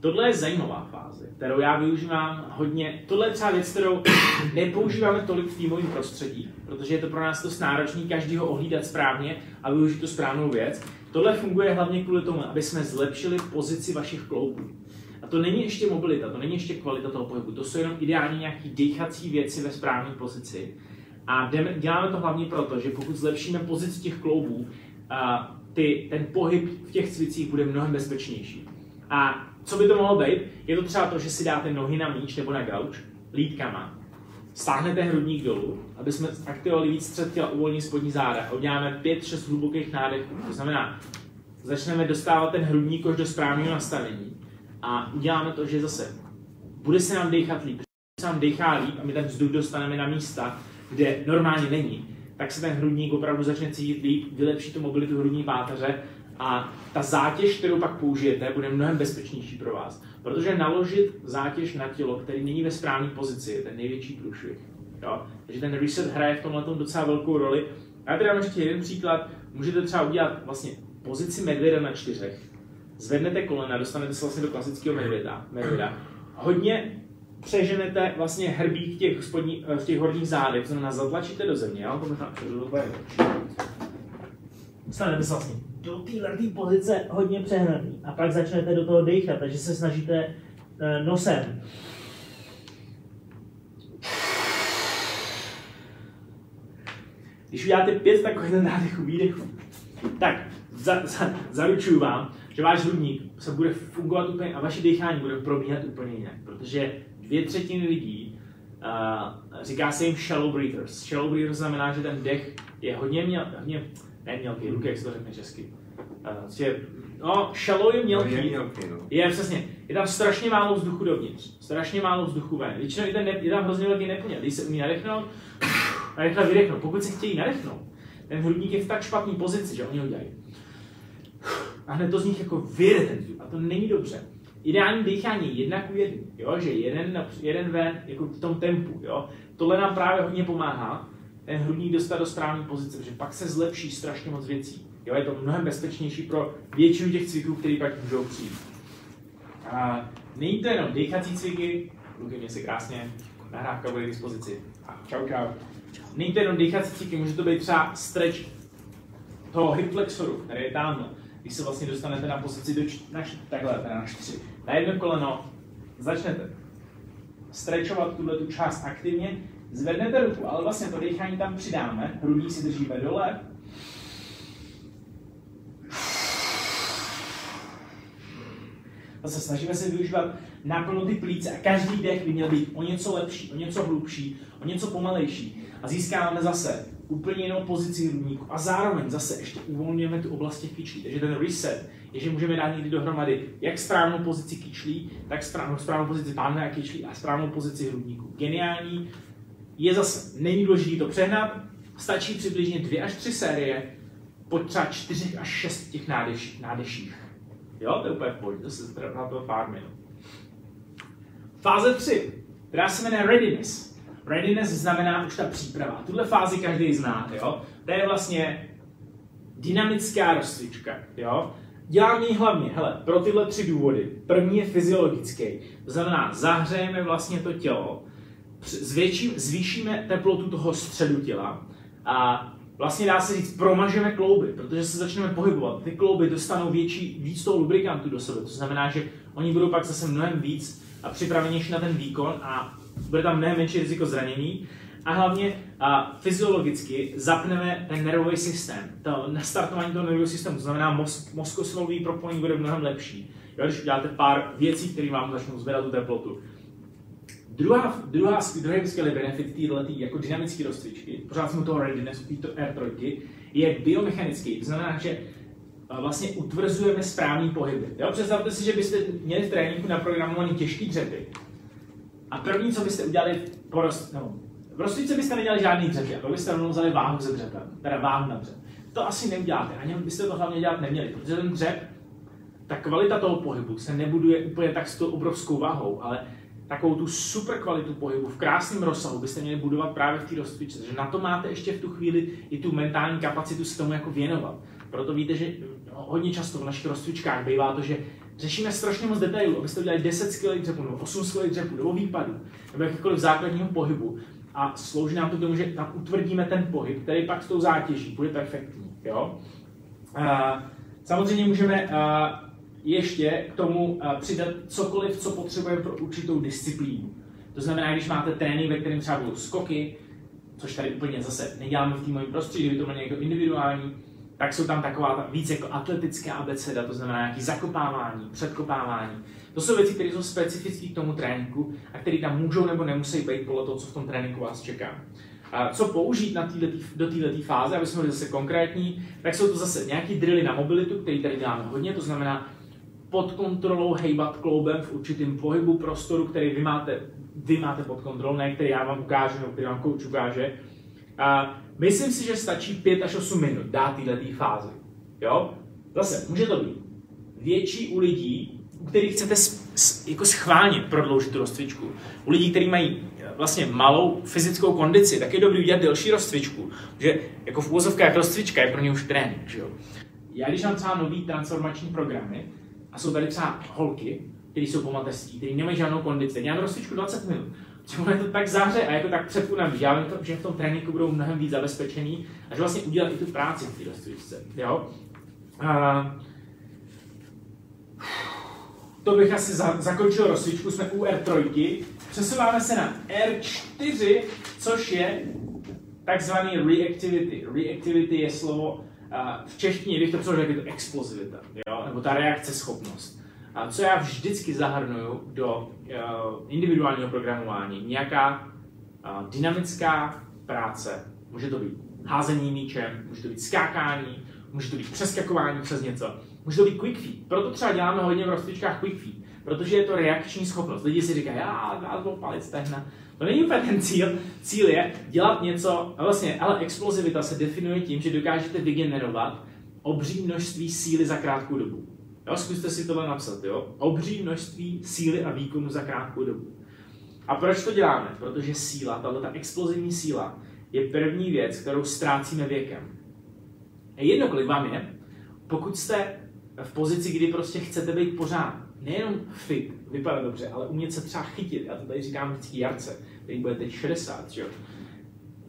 Tohle je zajímavá fáze, kterou já využívám hodně. Tohle je třeba věc, kterou nepoužíváme tolik v týmovém prostředí, protože je to pro nás to náročný každýho ohlídat správně a využít tu správnou věc. Tohle funguje hlavně kvůli tomu, aby jsme zlepšili pozici vašich kloubů. A to není ještě mobilita, to není ještě kvalita toho pohybu, to jsou jenom ideálně nějaké dýchací věci ve správné pozici. A děláme to hlavně proto, že pokud zlepšíme pozici těch kloubů, ty, ten pohyb v těch cvicích bude mnohem bezpečnější. A co by to mohlo být? Je to třeba to, že si dáte nohy na míč nebo na gauč, lítkama, stáhnete hrudník dolů, aby jsme aktivovali víc střed těla, uvolní spodní záda uděláme 5-6 hlubokých nádechů. To znamená, začneme dostávat ten hrudní koš do správného nastavení a uděláme to, že zase bude se nám dechat líp, se nám dechá líp a my ten vzduch dostaneme na místa, kde normálně není, tak se ten hrudník opravdu začne cítit líp, vylepší tu mobilitu hrudní páteře a ta zátěž, kterou pak použijete, bude mnohem bezpečnější pro vás. Protože naložit zátěž na tělo, který není ve správné pozici, je ten největší průšvih. Jo? Takže ten reset hraje v tomhle docela velkou roli. A já teda ještě jeden příklad. Můžete třeba udělat vlastně pozici medvěda na čtyřech. Zvednete kolena, dostanete se vlastně do klasického medvěda. medvěda. Hodně přeženete vlastně hrbík těch, spodní, v těch horních zádech, to znamená zatlačíte do země, já to možná přežu Dostanete se vlastně. Do téhle pozice hodně přehnaný. A pak začnete do toho dechat, takže se snažíte uh, nosem. Když uděláte pět takových nádechů, výdechů, tak za, za, zaručuju vám, že váš hrudník se bude fungovat úplně a vaše dechání bude probíhat úplně jinak, protože dvě třetiny lidí uh, říká se jim shallow breathers. Shallow breathers znamená, že ten dech je hodně, měl, hodně ne mělký, ruky, jak se to řekne česky. Uh, je, no, shallow je mělký. No, je mělký, no. Je přesně. Je tam strašně málo vzduchu dovnitř, strašně málo vzduchu ven. Většinou je, ten ne, je tam hrozně velký nepoměr. Když se umí nadechnout, a rychle vydechnout. Pokud se chtějí nadechnout, ten hrudník je v tak špatné pozici, že oni ho dělají. A hned to z nich jako vyjede ten vzduch. A to není dobře. Ideální dýchání je jedna ku jedný, jo? že jeden, jeden ven jako v tom tempu. Jo? Tohle nám právě hodně pomáhá, ten hrudník dostat do správné pozice, protože pak se zlepší strašně moc věcí. Jo? Je to mnohem bezpečnější pro většinu těch cviků, které pak můžou přijít. A není to jenom dýchací cviky, ruky mě se krásně, nahrávka bude k dispozici. A čau, čau. Není to jenom dýchací cviky, může to být třeba stretch toho hip flexoru, který je tamhle. Když se vlastně dostanete na pozici do č- na č- takhle, teda na čtyři. Na jedno koleno. Začnete stretchovat tuhle tu část aktivně, zvednete ruku, ale vlastně to dýchání tam přidáme, hrudí si držíme dole, Zase snažíme se využívat naplno ty plíce a každý dech by měl být o něco lepší, o něco hlubší, o něco pomalejší. A získáváme zase úplně jinou pozici hrudníku a zároveň zase ještě uvolňujeme tu oblast těch kyčlí. Takže ten reset je, že můžeme dát někdy dohromady jak správnou pozici kyčlí, tak správnou, správnou pozici pánve a kyčlí a správnou pozici hrudníku. Geniální. Je zase, není důležité to přehnat, stačí přibližně dvě až tři série po třeba čtyřech až šest těch nádeš, nádeších. Jo, to je úplně v pohodě, to se na to pár minut. Fáze 3, která se jmenuje readiness. Readiness znamená už ta příprava. Tuhle fázi každý zná, jo. To je vlastně dynamická rozcvička, jo. Dělám ji hlavně, hele, pro tyhle tři důvody. První je fyziologický, to znamená, zahřejeme vlastně to tělo, zvětším, zvýšíme teplotu toho středu těla a vlastně dá se říct, promažeme klouby, protože se začneme pohybovat. Ty klouby dostanou větší, víc toho lubrikantu do sebe, to znamená, že oni budou pak zase mnohem víc a připravenější na ten výkon a bude tam mnohem menší riziko zranění. A hlavně a fyziologicky zapneme ten nervový systém. To nastartování toho nervového systému, to znamená mozk, mozkosvalový propojení bude mnohem lepší. Jo, když uděláte pár věcí, které vám začnou zvedat tu teplotu. Druhá, druhá, druhý skvělý benefit této jako dynamické rozcvičky, pořád jsme toho readiness, této R3, je biomechanický. To znamená, že vlastně utvrzujeme správný pohyby. Jo? Představte si, že byste měli v tréninku naprogramovaný těžký dřepy. A první, co byste udělali po no, v rozcvičce byste nedělali žádný dřepy, a byste rovnou vzali váhu ze dřepem, teda váhu na dřep. To asi neuděláte, ani byste to hlavně dělat neměli, protože ten dřep, ta kvalita toho pohybu se nebuduje úplně tak s tou obrovskou váhou, ale takovou tu super kvalitu pohybu v krásném rozsahu byste měli budovat právě v té rozcvičce. Takže na to máte ještě v tu chvíli i tu mentální kapacitu se tomu jako věnovat. Proto víte, že no, hodně často v našich rozcvičkách bývá to, že řešíme strašně moc detailů, abyste udělali 10 skvělých dřepů, nebo 8 skvělých dřepů, nebo výpadů, nebo jakýkoliv základního pohybu. A slouží nám to k tomu, že tam utvrdíme ten pohyb, který pak s tou zátěží bude perfektní. Jo? A, samozřejmě můžeme a, ještě k tomu přidat cokoliv, co potřebujeme pro určitou disciplínu. To znamená, když máte trénink, ve kterém třeba budou skoky, což tady úplně zase neděláme v týmovém prostředí, kdyby to bylo někdo individuální, tak jsou tam taková ta víc jako atletická abeceda, to znamená nějaký zakopávání, předkopávání. To jsou věci, které jsou specifické k tomu tréninku a které tam můžou nebo nemusí být podle toho, co v tom tréninku vás čeká. A co použít na týhletý, do této fáze, aby jsme byli zase konkrétní, tak jsou to zase nějaký drily na mobilitu, který tady děláme hodně, to znamená pod kontrolou hejbat kloubem v určitém pohybu prostoru, který vy máte, vy máte pod kontrolou, ne který já vám ukážu, nebo který vám kouč ukáže. A myslím si, že stačí 5 až 8 minut dát této fázi. Jo? Zase, může to být větší u lidí, u kterých chcete jako schválně prodloužit tu rozcvičku. U lidí, kteří mají eh, vlastně malou fyzickou kondici, tak je dobrý udělat delší rozcvičku. Že jako v úvozovkách rozcvička je pro ně už trénink. Že jo? Já když mám třeba nový transformační programy a jsou tady třeba holky, které jsou po mateřství, které nemají žádnou kondici, dělám rozcvičku 20 minut. Třeba je to tak záře a jako tak předpůnem, já vím, že v tom tréninku budou mnohem víc zabezpečený a že vlastně udělat i tu práci v té rozcvičce. Jo? A, to bych asi za, zakončil rozsvičku, jsme u R3, přesouváme se na R4, což je takzvaný reactivity. Reactivity je slovo, v češtině bych to přeložil jako explozivita, jo? nebo ta reakce schopnost. A co já vždycky zahrnuju do uh, individuálního programování, nějaká uh, dynamická práce, může to být házení míčem, může to být skákání, může to být přeskakování přes něco, Může to být quick feed. Proto třeba děláme hodně v rozcvičkách quick feed, protože je to reakční schopnost. Lidi si říkají, já dál palec stehna. To není úplně ten cíl. Cíl je dělat něco, vlastně, ale explozivita se definuje tím, že dokážete vygenerovat obří množství síly za krátkou dobu. Jo, zkuste si tohle napsat, jo? Obří množství síly a výkonu za krátkou dobu. A proč to děláme? Protože síla, tato ta explozivní síla, je první věc, kterou ztrácíme věkem. Je jedno, kolik vám je, pokud jste v pozici, kdy prostě chcete být pořád nejenom fit, vypadat dobře, ale umět se třeba chytit. Já to tady říkám vždycky Jarce, který bude teď 60, že jo.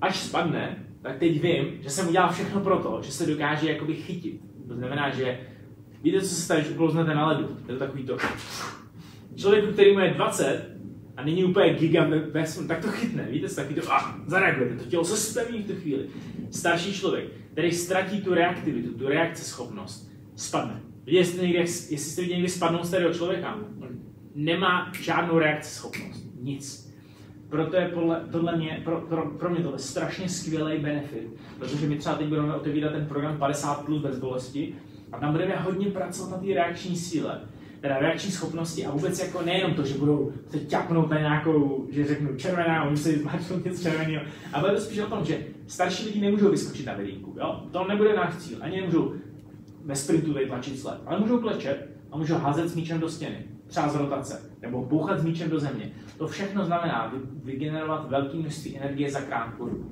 Až spadne, tak teď vím, že jsem udělal všechno pro to, že se dokáže jakoby chytit. To znamená, že víte, co se stane, když uklouznete na ledu. Je to takový to. Člověku, který mu je 20 a není úplně gigant ve tak to chytne. Víte, se taky to a zareagujete. To tělo se spevní v tu chvíli. Starší člověk, který ztratí tu reaktivitu, tu reakceschopnost, spadne. Viděli jste někde, jestli jste někdy spadnout starého člověka, on nemá žádnou reakci schopnost, nic. Proto je podle, tohle mě, pro, pro, pro mě tohle strašně skvělý benefit, protože my třeba teď budeme otevírat ten program 50 plus bez bolesti a tam budeme hodně pracovat na té reakční síle, teda reakční schopnosti a vůbec jako nejenom to, že budou se ťapnout na nějakou, že řeknu červená, oni se zmáčknout něco červeného, ale bude to spíš o tom, že starší lidi nemůžou vyskočit na vedínku, jo? To nebude náš cíl, ani nemůžou ve sprintu vytlačit sled, ale můžou klečet a můžou házet s míčem do stěny, třeba z rotace, nebo bouchat s míčem do země. To všechno znamená vygenerovat velké množství energie za krátkou dobu.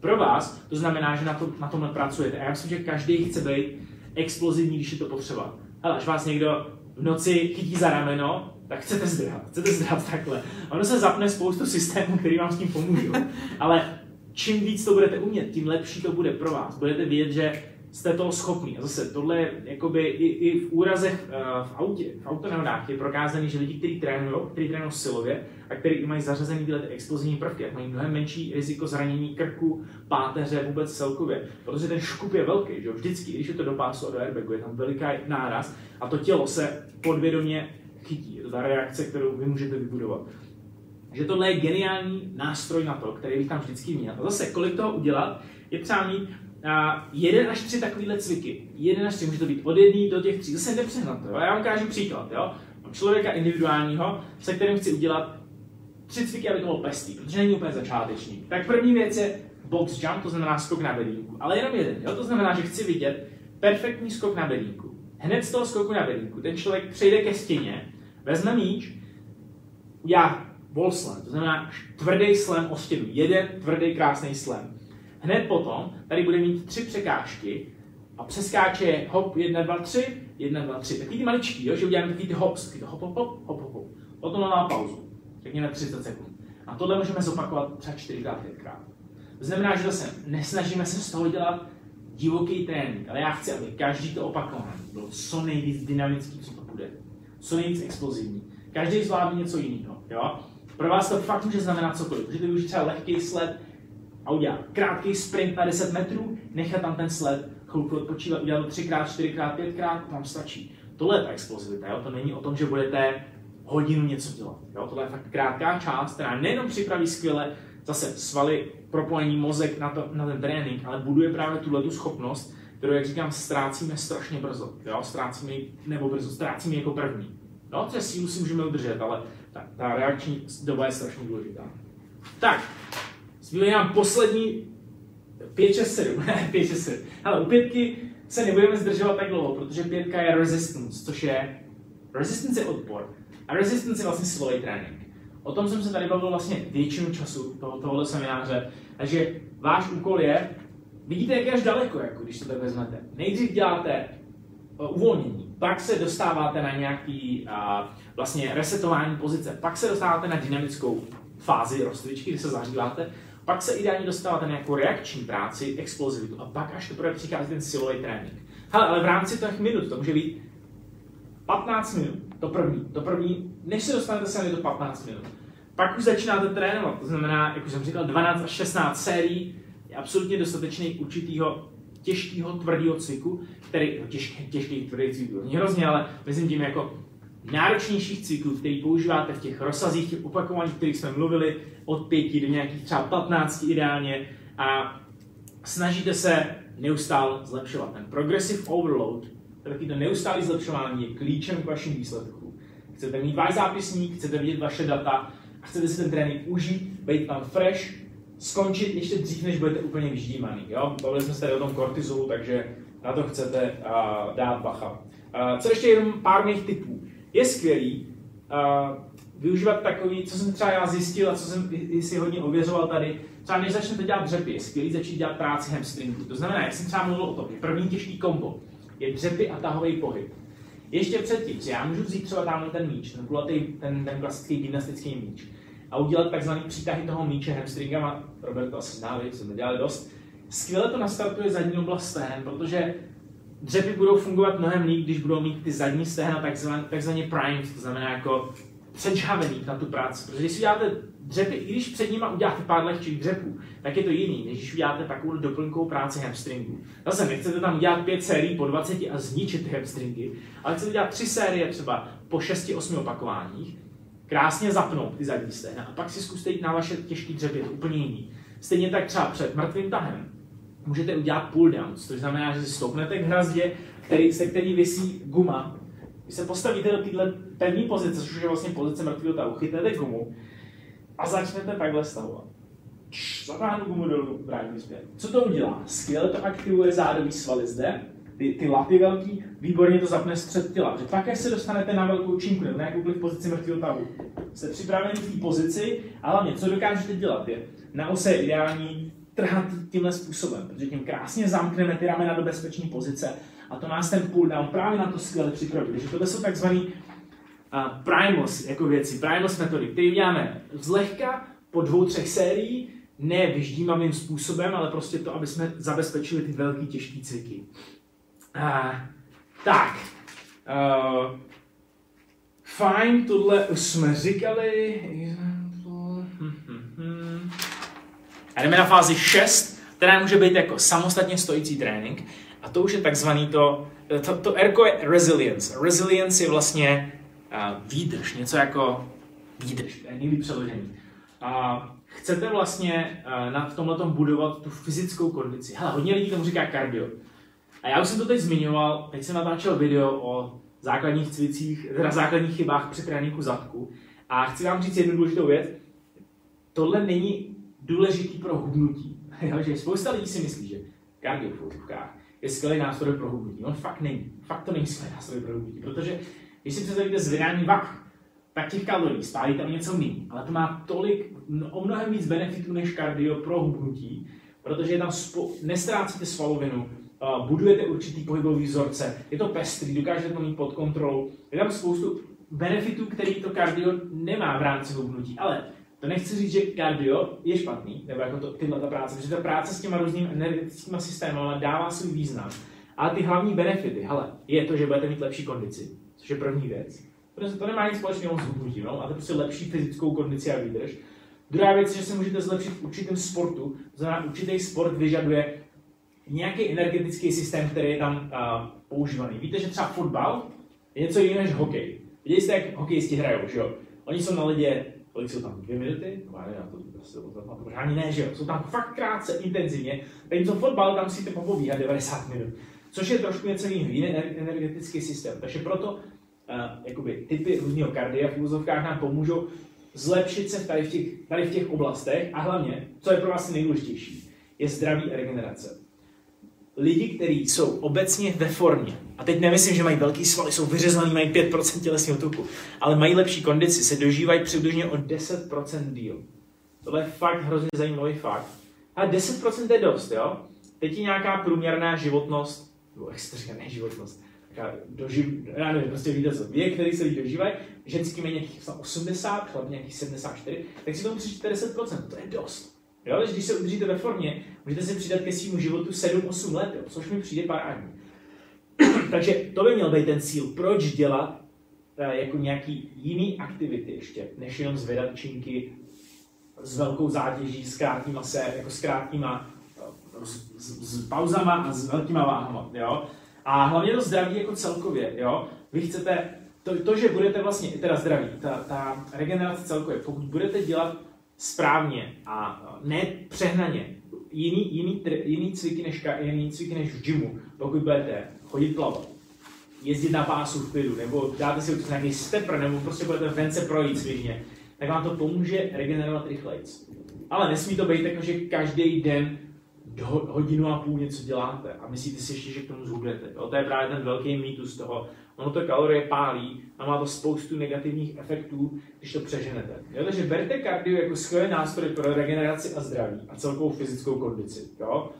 Pro vás to znamená, že na, to, na tomhle pracujete. A já myslím, že každý chce být explozivní, když je to potřeba. Ale až vás někdo v noci chytí za rameno, tak chcete zdrhat, chcete zdrhat takhle. Ono se zapne spoustu systémů, který vám s tím pomůžou. Ale čím víc to budete umět, tím lepší to bude pro vás. Budete vědět, že jste toho schopný. A zase tohle je jakoby i, i v úrazech uh, v autě, v autonehodách je prokázaný, že lidi, kteří trénují, kteří trénují silově a kteří mají zařazený tyhle ty explozivní prvky, mají mnohem menší riziko zranění krku, páteře, vůbec celkově. Protože ten škup je velký, že vždycky, když je to do pásu a do airbagu, je tam veliký náraz a to tělo se podvědomě chytí. Je to ta reakce, kterou vy můžete vybudovat. že tohle je geniální nástroj na to, který bych tam vždycky měl. A zase, kolik toho udělat, je třeba mít a jeden až tři takovýhle cviky. Jeden až tři, může to být od jedné do těch tří. Zase nepřehnat to. Jo? Já vám ukážu příklad. Jo? Mám člověka individuálního, se kterým chci udělat tři cviky, aby to bylo pestý, protože není úplně začáteční. Tak první věc je box jump, to znamená skok na bedínku. Ale jenom jeden. Jo? To znamená, že chci vidět perfektní skok na bedínku. Hned z toho skoku na bedínku ten člověk přejde ke stěně, vezme míč, já wall slam, to znamená tvrdý slam o stěnu. Jeden tvrdý krásný slam Hned potom tady bude mít tři překážky a přeskáče hop, 1, 2, 3, 1, 2, 3. Takový ty maličký, jo, že uděláme takový ty hops, takový hop, hop, hop, hop, hop. Potom má pauzu, řekněme 30 sekund. A tohle můžeme zopakovat třeba 4x, 5x. To znamená, že zase nesnažíme se z toho dělat divoký trénink, ale já chci, aby každý to opakování bylo co nejvíc dynamický, co to bude. Co nejvíc explozivní. Každý zvládne něco jiného. Jo? Pro vás to fakt může znamenat cokoliv. Můžete využít třeba lehký sled, a udělat krátký sprint na 10 metrů, nechat tam ten sled, chvilku odpočívat, udělat to 3x, 4x, 5x, vám stačí. Tohle je ta explozivita, jo? to není o tom, že budete hodinu něco dělat. Jo? Tohle je fakt krátká část, která nejenom připraví skvěle zase svaly, propojení mozek na, to, na ten trénink, ale buduje právě tuhle tu schopnost, kterou, jak říkám, ztrácíme strašně brzo. Jo? Ztrácíme ji, nebo brzo, ztrácíme jako první. No, to sílu si můžeme udržet, ale ta, ta reakční doba je strašně důležitá. Tak, zbývají nám poslední 5, 6, 7, 5, 6, 7. Ale u pětky se nebudeme zdržovat tak dlouho, protože pětka je resistance, což je resistance je odpor. A resistance je vlastně silový trénink. O tom jsem se tady bavil vlastně většinu času toho, tohohle semináře. Takže váš úkol je, vidíte, jak je až daleko, jako když to tak vezmete. Nejdřív děláte uh, uvolnění, pak se dostáváte na nějaký uh, vlastně resetování pozice, pak se dostáváte na dynamickou fázi rozcvičky, kdy se zahříváte, pak se ideálně dostáváte na nějakou reakční práci, explozivitu a pak až teprve přichází ten silový trénink. Hele, ale v rámci těch minut, to může být 15 minut, to první, to první, než se dostanete je to 15 minut. Pak už začínáte trénovat, to znamená, jak už jsem říkal, 12 až 16 sérií je absolutně dostatečný určitýho těžkého, tvrdého cviku, který, no těžký, těžký, tvrdý cvik, hrozně, ale myslím tím jako náročnějších cyklů, který používáte v těch rozsazích, těch opakovaných, kterých jsme mluvili, od pěti do nějakých třeba 15 ideálně a snažíte se neustále zlepšovat. Ten progressive overload, taky to neustálé zlepšování je klíčem k vašim výsledkům. Chcete mít váš zápisník, chcete vidět vaše data a chcete si ten trénink užít, být tam fresh, skončit ještě dřív, než budete úplně vyždímaný. Jo? Bavili jsme se tady o tom kortizolu, takže na to chcete uh, dát bacha. Uh, co ještě jenom pár mých typů. Je skvělý uh, využívat takový, co jsem třeba já zjistil a co jsem si hodně ověřoval tady, třeba než začnete dělat dřepy, je skvělý začít dělat práci hamstringu. To znamená, jak jsem třeba mluvil o tom, že první těžký kombo je dřepy a tahový pohyb. Ještě předtím, že já můžu vzít třeba tamhle ten míč, ten kulatý, ten, ten klasický gymnastický míč, a udělat takzvaný přítahy toho míče hamstringama, Robert to asi zná, jsme dělali dost, skvěle to nastartuje zadní oblast stehen, protože dřepy budou fungovat mnohem líp, když budou mít ty zadní stehna takzvaně, takzvaně primed, to znamená jako předžhavený na tu práci. Protože když si uděláte dřepy, i když před nimi uděláte pár lehčích dřepů, tak je to jiný, než když uděláte takovou doplňkovou práci hamstringu. Zase nechcete tam udělat pět sérií po 20 a zničit ty hamstringy, ale chcete udělat tři série třeba po 6-8 opakováních, krásně zapnout ty zadní stehna a pak si zkuste jít na vaše těžké dřepy, je to úplně jiný. Stejně tak třeba před mrtvým tahem můžete udělat pull downs, což znamená, že si stoupnete k hrazdě, který, se který vysí guma. Když se postavíte do této pevné pozice, což je vlastně pozice mrtvého tahu, chytnete gumu a začnete takhle stavovat. Zatáhnu gumu dolů, vrátím zpět. Co to udělá? Skvěle to aktivuje zádový svaly zde, ty, ty laty velký, výborně to zapne střed těla. Že pak, až se dostanete na velkou činku nebo na jakoukoliv pozici mrtvého tahu, jste připraveni v té pozici, ale hlavně, co dokážete dělat, je na ose je ideální trhat tímhle způsobem, protože tím krásně zamkneme ty ramena do bezpečné pozice a to nás ten pull down právě na to skvěle připraví. Takže tohle jsou takzvaný uh, jako věci, primos metody, které děláme zlehka po dvou, třech sérií, ne vyždímavým způsobem, ale prostě to, aby jsme zabezpečili ty velký těžké cviky. Uh, tak, uh, fajn, tohle už jsme říkali. A jdeme na fázi 6, která může být jako samostatně stojící trénink. A to už je takzvaný to, to, to erko je resilience. Resilience je vlastně uh, výdrž, něco jako výdrž, to je nejlíp přeložený. Uh, chcete vlastně uh, na tomhle budovat tu fyzickou kondici. Hele, hodně lidí tomu říká kardio. A já už jsem to teď zmiňoval, teď jsem natáčel video o základních cvicích, teda základních chybách při tréninku zadku. A chci vám říct jednu důležitou věc. Tohle není důležitý pro hubnutí. že spousta lidí si myslí, že kardio v je skvělý nástroj pro hubnutí. On fakt není. Fakt to není skvělý nástroj pro hubnutí, protože když si představíte zvedání vah, tak těch kalorií spálí tam něco méně, ale to má tolik, no, o mnohem víc benefitů než kardio pro hubnutí, protože je tam spo, nestrácíte svalovinu, uh, budujete určitý pohybový vzorce, je to pestrý, dokážete to mít pod kontrolou, je tam spoustu benefitů, který to kardio nemá v rámci hubnutí, ale to nechci říct, že kardio je špatný, nebo jako to, tyhle ta práce, protože ta práce s těma různými energetickými systémy dává svůj význam. Ale ty hlavní benefity, hele, je to, že budete mít lepší kondici, což je první věc. Protože to nemá nic společného s hubnutím, no? máte prostě lepší fyzickou kondici a výdrž. Druhá věc že se můžete zlepšit v určitém sportu, to znamená, určitý sport vyžaduje nějaký energetický systém, který je tam uh, používaný. Víte, že třeba fotbal je něco jiného než hokej. Viděli jste, jak hokejisti hrajou, že jo? Oni jsou na ledě kolik jsou tam, dvě minuty? No, já to prostě to ani ne, že jo, jsou tam fakt krátce, intenzivně, co fotbal tam si to pobíhat 90 minut, což je trošku něco jiného, jiný energetický systém, takže proto uh, jakoby, typy různého kardia v úzovkách nám pomůžou zlepšit se tady v, těch, tady v těch oblastech. A hlavně, co je pro vás nejdůležitější, je zdraví a regenerace. Lidi, kteří jsou obecně ve formě, a teď nemyslím, že mají velký svaly, jsou vyřezaný, mají 5% tělesního tuku, ale mají lepší kondici, se dožívají přibližně o 10% díl. Tohle je fakt hrozně zajímavý fakt. A 10% je dost, jo? Teď je nějaká průměrná životnost, nebo extrémní životnost, taká doživ, já nevím, prostě víte co, věk, který se lidi dožívají, ženský mají nějakých 80, chlap nějakých 74, tak si tomu přičte 10%, to je dost. Jo, když se udržíte ve formě, můžete si přidat ke svému životu 7-8 let, jo, což mi přijde parádní. Takže to by měl být ten cíl, proč dělat uh, jako nějaký jiný aktivity ještě, než jenom zvedat činky s velkou zátěží, s krátkýma se, jako s krátkýma uh, s, s, s, pauzama a s velkýma váhama, jo. A hlavně to zdraví jako celkově, jo. Vy chcete, to, to že budete vlastně, teda zdraví, ta, ta regenerace celkově, pokud budete dělat správně a ne přehnaně, jiný, jiný, jiný cviky než, jiný cviky než v gymu, pokud budete chodit plavat, jezdit na pásu v klidu, nebo dáte si nějaký stepper, nebo prostě budete vence projít svěžně, tak vám to pomůže regenerovat rychleji. Ale nesmí to být tak, že každý den hodinu a půl něco děláte a myslíte si ještě, že k tomu zhubnete. To je právě ten velký mýtus toho. Ono to kalorie pálí a má to spoustu negativních efektů, když to přeženete. Jo? Takže berte kardio jako skvělý nástroj pro regeneraci a zdraví a celkovou fyzickou kondici. Jo?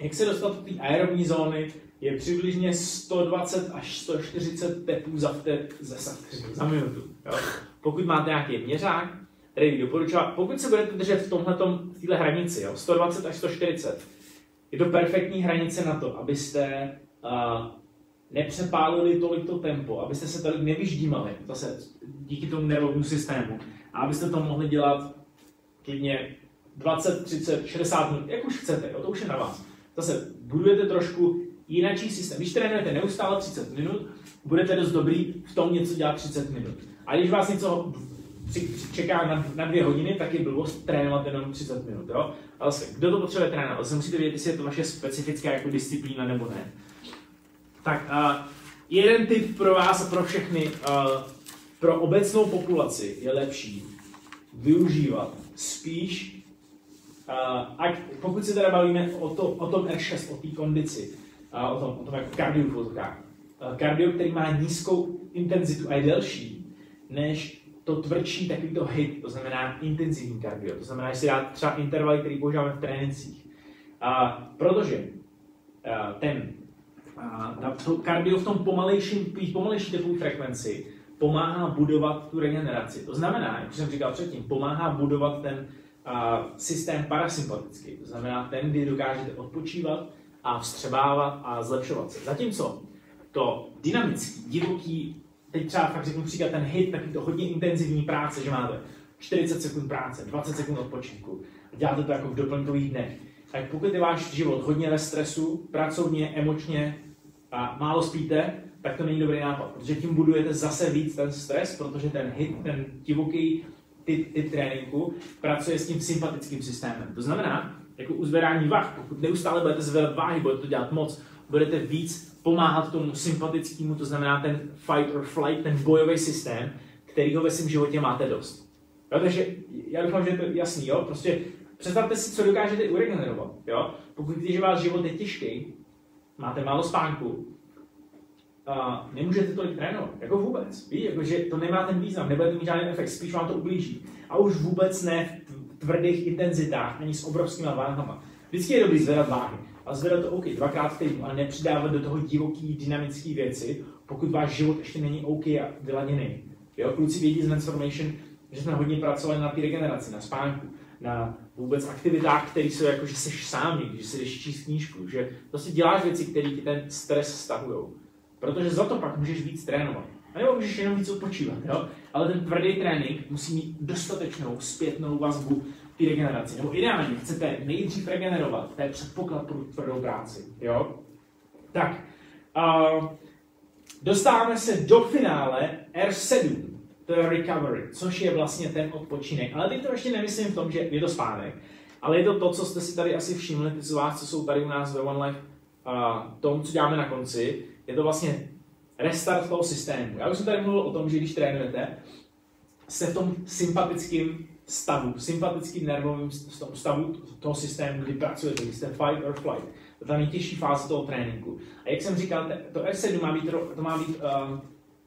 Jak se dostat do té aerobní zóny, je přibližně 120 až 140 tepů za vtep za, za minutu. Jo? Pokud máte nějaký měřák, který bych doporučoval, pokud se budete držet v tomhletom, v téhle hranici, jo, 120 až 140, je to perfektní hranice na to, abyste uh, nepřepálili tolik to tempo, abyste se tolik nevyždímali, zase díky tomu nervovému systému, a abyste to mohli dělat klidně 20, 30, 60 minut, jak už chcete, jo, to už je na vás. Zase budujete trošku jinačí systém. Když trénujete neustále 30 minut, budete dost dobrý v tom něco dělat 30 minut. A když vás něco čeká na, na dvě hodiny, tak je blbost trénovat jenom 30 minut. Jo? Ale kdo to potřebuje trénovat? Zase musíte vědět, jestli je to vaše specifická jako disciplína nebo ne. Tak uh, jeden tip pro vás a pro všechny, uh, pro obecnou populaci je lepší využívat spíš, uh, ať, pokud se teda bavíme o, to, o tom R6, o té kondici, uh, o tom, o tom jako kardio uh, kardio, který má nízkou intenzitu a je delší, než to tvrdší takový to hit, to znamená intenzivní kardio. To znamená, že si dá třeba intervaly, které používáme v trénincích. A, protože a, ten a, to kardio v tom pomalejším, pomalejší tepové frekvenci pomáhá budovat tu regeneraci. To znamená, jak jsem říkal předtím, pomáhá budovat ten a, systém parasympatický. To znamená ten, kdy dokážete odpočívat a vstřebávat a zlepšovat se. Zatímco to dynamický, divoký teď třeba fakt řeknu příklad, ten hit, taky to hodně intenzivní práce, že máte 40 sekund práce, 20 sekund odpočinku, děláte to jako v doplňkových dnech, tak pokud je váš život hodně ve stresu, pracovně, emočně a málo spíte, tak to není dobrý nápad, protože tím budujete zase víc ten stres, protože ten hit, ten divoký typ, typ tréninku pracuje s tím sympatickým systémem. To znamená, jako u zvedání vah, pokud neustále budete zvedat váhy, budete to dělat moc, budete víc pomáhat tomu sympatickému, to znamená ten fight or flight, ten bojový systém, kterýho ve svém životě máte dost. Jo, takže já doufám, že je to jasný, jo? Prostě představte si, co dokážete uregenerovat, jo? Pokud když váš život je těžký, máte málo spánku, a nemůžete tolik trénovat, jako vůbec. Ví, jako, že to nemá ten význam, nebude mít žádný efekt, spíš vám to ublíží. A už vůbec ne v tvrdých intenzitách, ani s obrovskými váhama. Vždycky je dobrý zvedat váhy a zvedat to OK dvakrát v týdnu, ale nepřidávat do toho divoký, dynamické věci, pokud váš život ještě není OK a vyladěný. Jo, kluci vědí z Transformation, že jsme hodně pracovali na té regeneraci, na spánku, na vůbec aktivitách, které jsou jako, že jsi sám někdy, že si jdeš číst knížku, že prostě děláš věci, které ti ten stres stahují. Protože za to pak můžeš víc trénovat. A nebo můžeš jenom víc odpočívat, jo? Ale ten tvrdý trénink musí mít dostatečnou zpětnou vazbu té regeneraci. Nebo ideálně chcete nejdřív regenerovat, to je předpoklad pro tvrdou práci. Jo? Tak, uh, dostáváme se do finále R7. To je recovery, což je vlastně ten odpočinek. Ale teď to ještě nemyslím v tom, že je to spánek, ale je to to, co jste si tady asi všimli, ty z vás, co jsou tady u nás ve One Life, uh, tom, co děláme na konci, je to vlastně restart toho systému. Já už jsem tady mluvil o tom, že když trénujete, jste v tom sympatickém stavu, sympatickým nervovým stavu toho systému, kdy pracujete, kdy jste fight or flight. To je ta nejtěžší fáze toho tréninku. A jak jsem říkal, to R7 má být, to má být uh,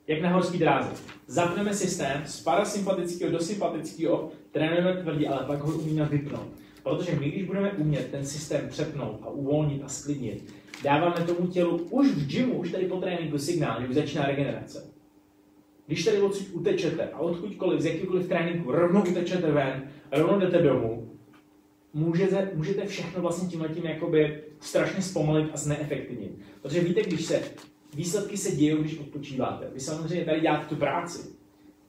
jak na horský dráze. Zapneme systém z parasympatického do sympatického, trénujeme tvrdě, ale pak ho umíme vypnout. Protože my, když budeme umět ten systém přepnout a uvolnit a sklidnit, dáváme tomu tělu už v gymu, už tady po tréninku signál, že už začíná regenerace. Když tady odsud utečete a odkudkoliv, z jakýkoliv tréninku, rovnou utečete ven, rovnou jdete domů, můžete, můžete všechno vlastně tímhle tím jakoby strašně zpomalit a zneefektivnit. Protože víte, když se výsledky se dějí, když odpočíváte. Vy samozřejmě tady děláte tu práci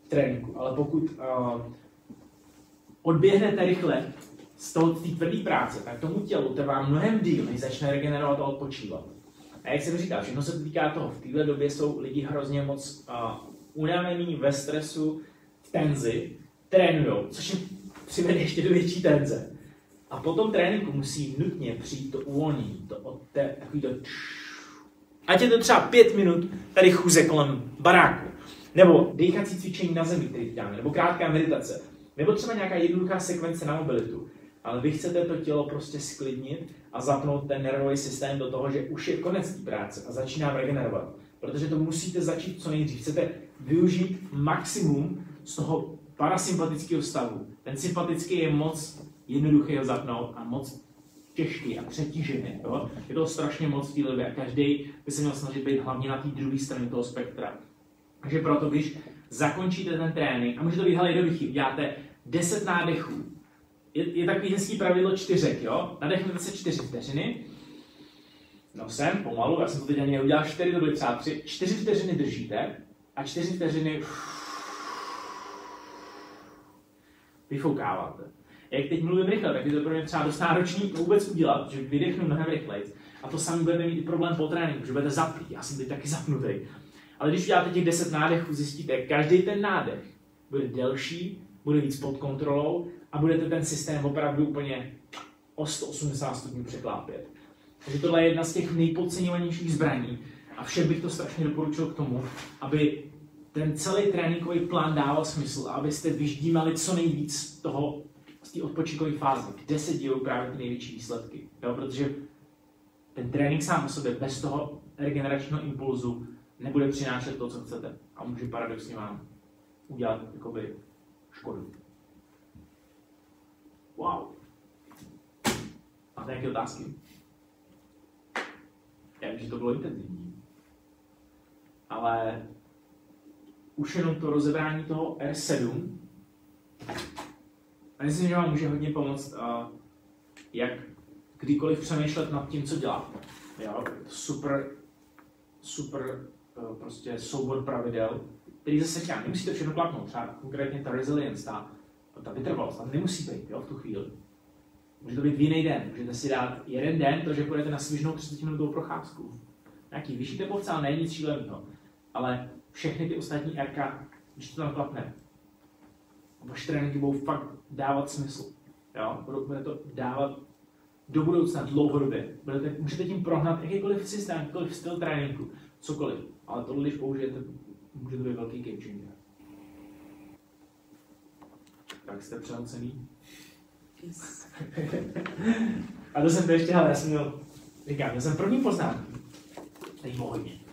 v tréninku, ale pokud uh, odběhnete rychle z toho té tvrdé práce, tak tomu tělu trvá mnohem díl, než začne regenerovat a odpočívat. A jak jsem říkal, všechno se týká toho. V téhle době jsou lidi hrozně moc uh, unavení, ve stresu, v tenzi, trénují, což jim přivede ještě do větší tenze. A po tom tréninku musí nutně přijít to uvolnění, to od té, takový to Ať je to třeba pět minut tady chůze kolem baráku, nebo dýchací cvičení na zemi, který děláme, nebo krátká meditace, nebo třeba nějaká jednoduchá sekvence na mobilitu. Ale vy chcete to tělo prostě sklidnit a zapnout ten nervový systém do toho, že už je konec té práce a začíná regenerovat. Protože to musíte začít co nejdřív. Chcete využít maximum z toho parasympatického stavu. Ten sympatický je moc jednoduchý ho zapnout a moc těžký a přetížený. Jo? Je to strašně moc té a každý by se měl snažit být hlavně na té druhé straně toho spektra. Takže proto, když zakončíte ten trénink, a můžete být hele jednoduchý, uděláte 10 nádechů. Je, je takový hezký pravidlo čtyřek, jo? Nadechnete se 4 vteřiny, No jsem pomalu, já jsem to teď ani neudělal, 4 to byly třeba 3, 4 vteřiny držíte a 4 vteřiny vyfoukáváte jak teď mluvím rychle, tak je to pro mě třeba dost náročný to vůbec udělat, že vydechnu mnohem rychleji. A to sami budete mít i problém po tréninku, že budete zaplý. Já jsem teď taky zapnutý. Ale když uděláte těch 10 nádechů, zjistíte, každý ten nádech bude delší, bude víc pod kontrolou a budete ten systém opravdu úplně o 180 stupňů překlápět. Takže tohle je jedna z těch nejpodceňovanějších zbraní a všem bych to strašně doporučil k tomu, aby ten celý tréninkový plán dával smysl, abyste vyždímali co nejvíc toho z té odpočinkové fáze, kde se dějí právě ty největší výsledky. Jo? Protože ten trénink sám o sobě bez toho regeneračního impulzu nebude přinášet to, co chcete. A může paradoxně vám udělat jakoby škodu. Wow. Máte nějaké otázky? Já vím, že to bylo intenzivní. Ale už jenom to rozebrání toho R7 a myslím, že vám může hodně pomoct, uh, jak kdykoliv přemýšlet nad tím, co děláte. Jo? Super, super uh, prostě soubor pravidel, který zase říkám, nemusíte všechno klapnout. Třeba konkrétně ta resilience, ta, ta vytrvalost, tam nemusí být jo, v tu chvíli. Může to být v jiný den. Můžete si dát jeden den, to, že půjdete na svižnou 30 minutovou procházku. Nějaký vyšší tepovce, ale není nic šíleného. Ale všechny ty ostatní RK, když to tam klapne, vaše tréninky budou fakt dávat smysl. Jo? Bude to dávat do budoucna dlouhodobě. Budete, můžete tím prohnat jakýkoliv systém, jakýkoliv styl tréninku, cokoliv. Ale tohle, když použijete, může to být velký game changer. Tak jste přehocený? Yes. A to jsem to ještě, ale já jsem měl, říkám, já jsem první poznámku. Teď hodně.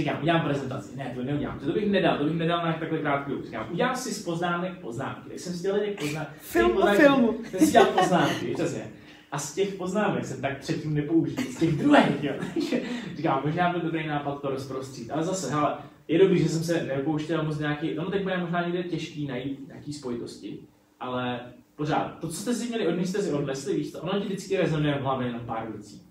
Říkám, udělám prezentaci. Ne, to neudělám. To bych nedal, to bych nedal na takhle krátkou. Říkám, udělám si z poznámek poznámky. Tak jsem si dělal těch poznámek. Film o filmu. Jsem si dělal poznámky, přesně. A z těch poznámek jsem tak třetím nepoužil. Z těch druhých, jo. Říkám, možná byl dobrý nápad to rozprostřít. Ale zase, hele, je dobrý, že jsem se nepouštěl moc nějaký, no teď bude možná někde těžký najít nějaký spojitosti, ale pořád, to, co jste si měli odnést, jste si odnesli, víš to, ono ti vždycky rezonuje v hlavě na pár věcí.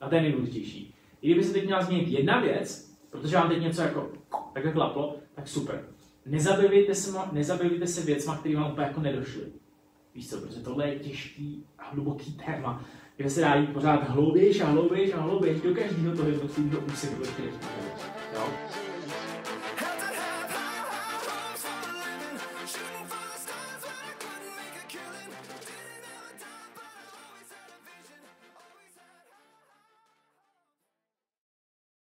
A to je nejdůležitější. I kdyby se teď měla změnit jedna věc, protože vám teď něco jako takhle klaplo, tak super. Nezabývejte se, nezabývejte se věcma, které vám úplně jako nedošly. Víš co, protože tohle je těžký a hluboký téma, kde se dá jít pořád hloubějš a hloubějš a hloubějš do každého toho jednotlivého úseku, který Jo?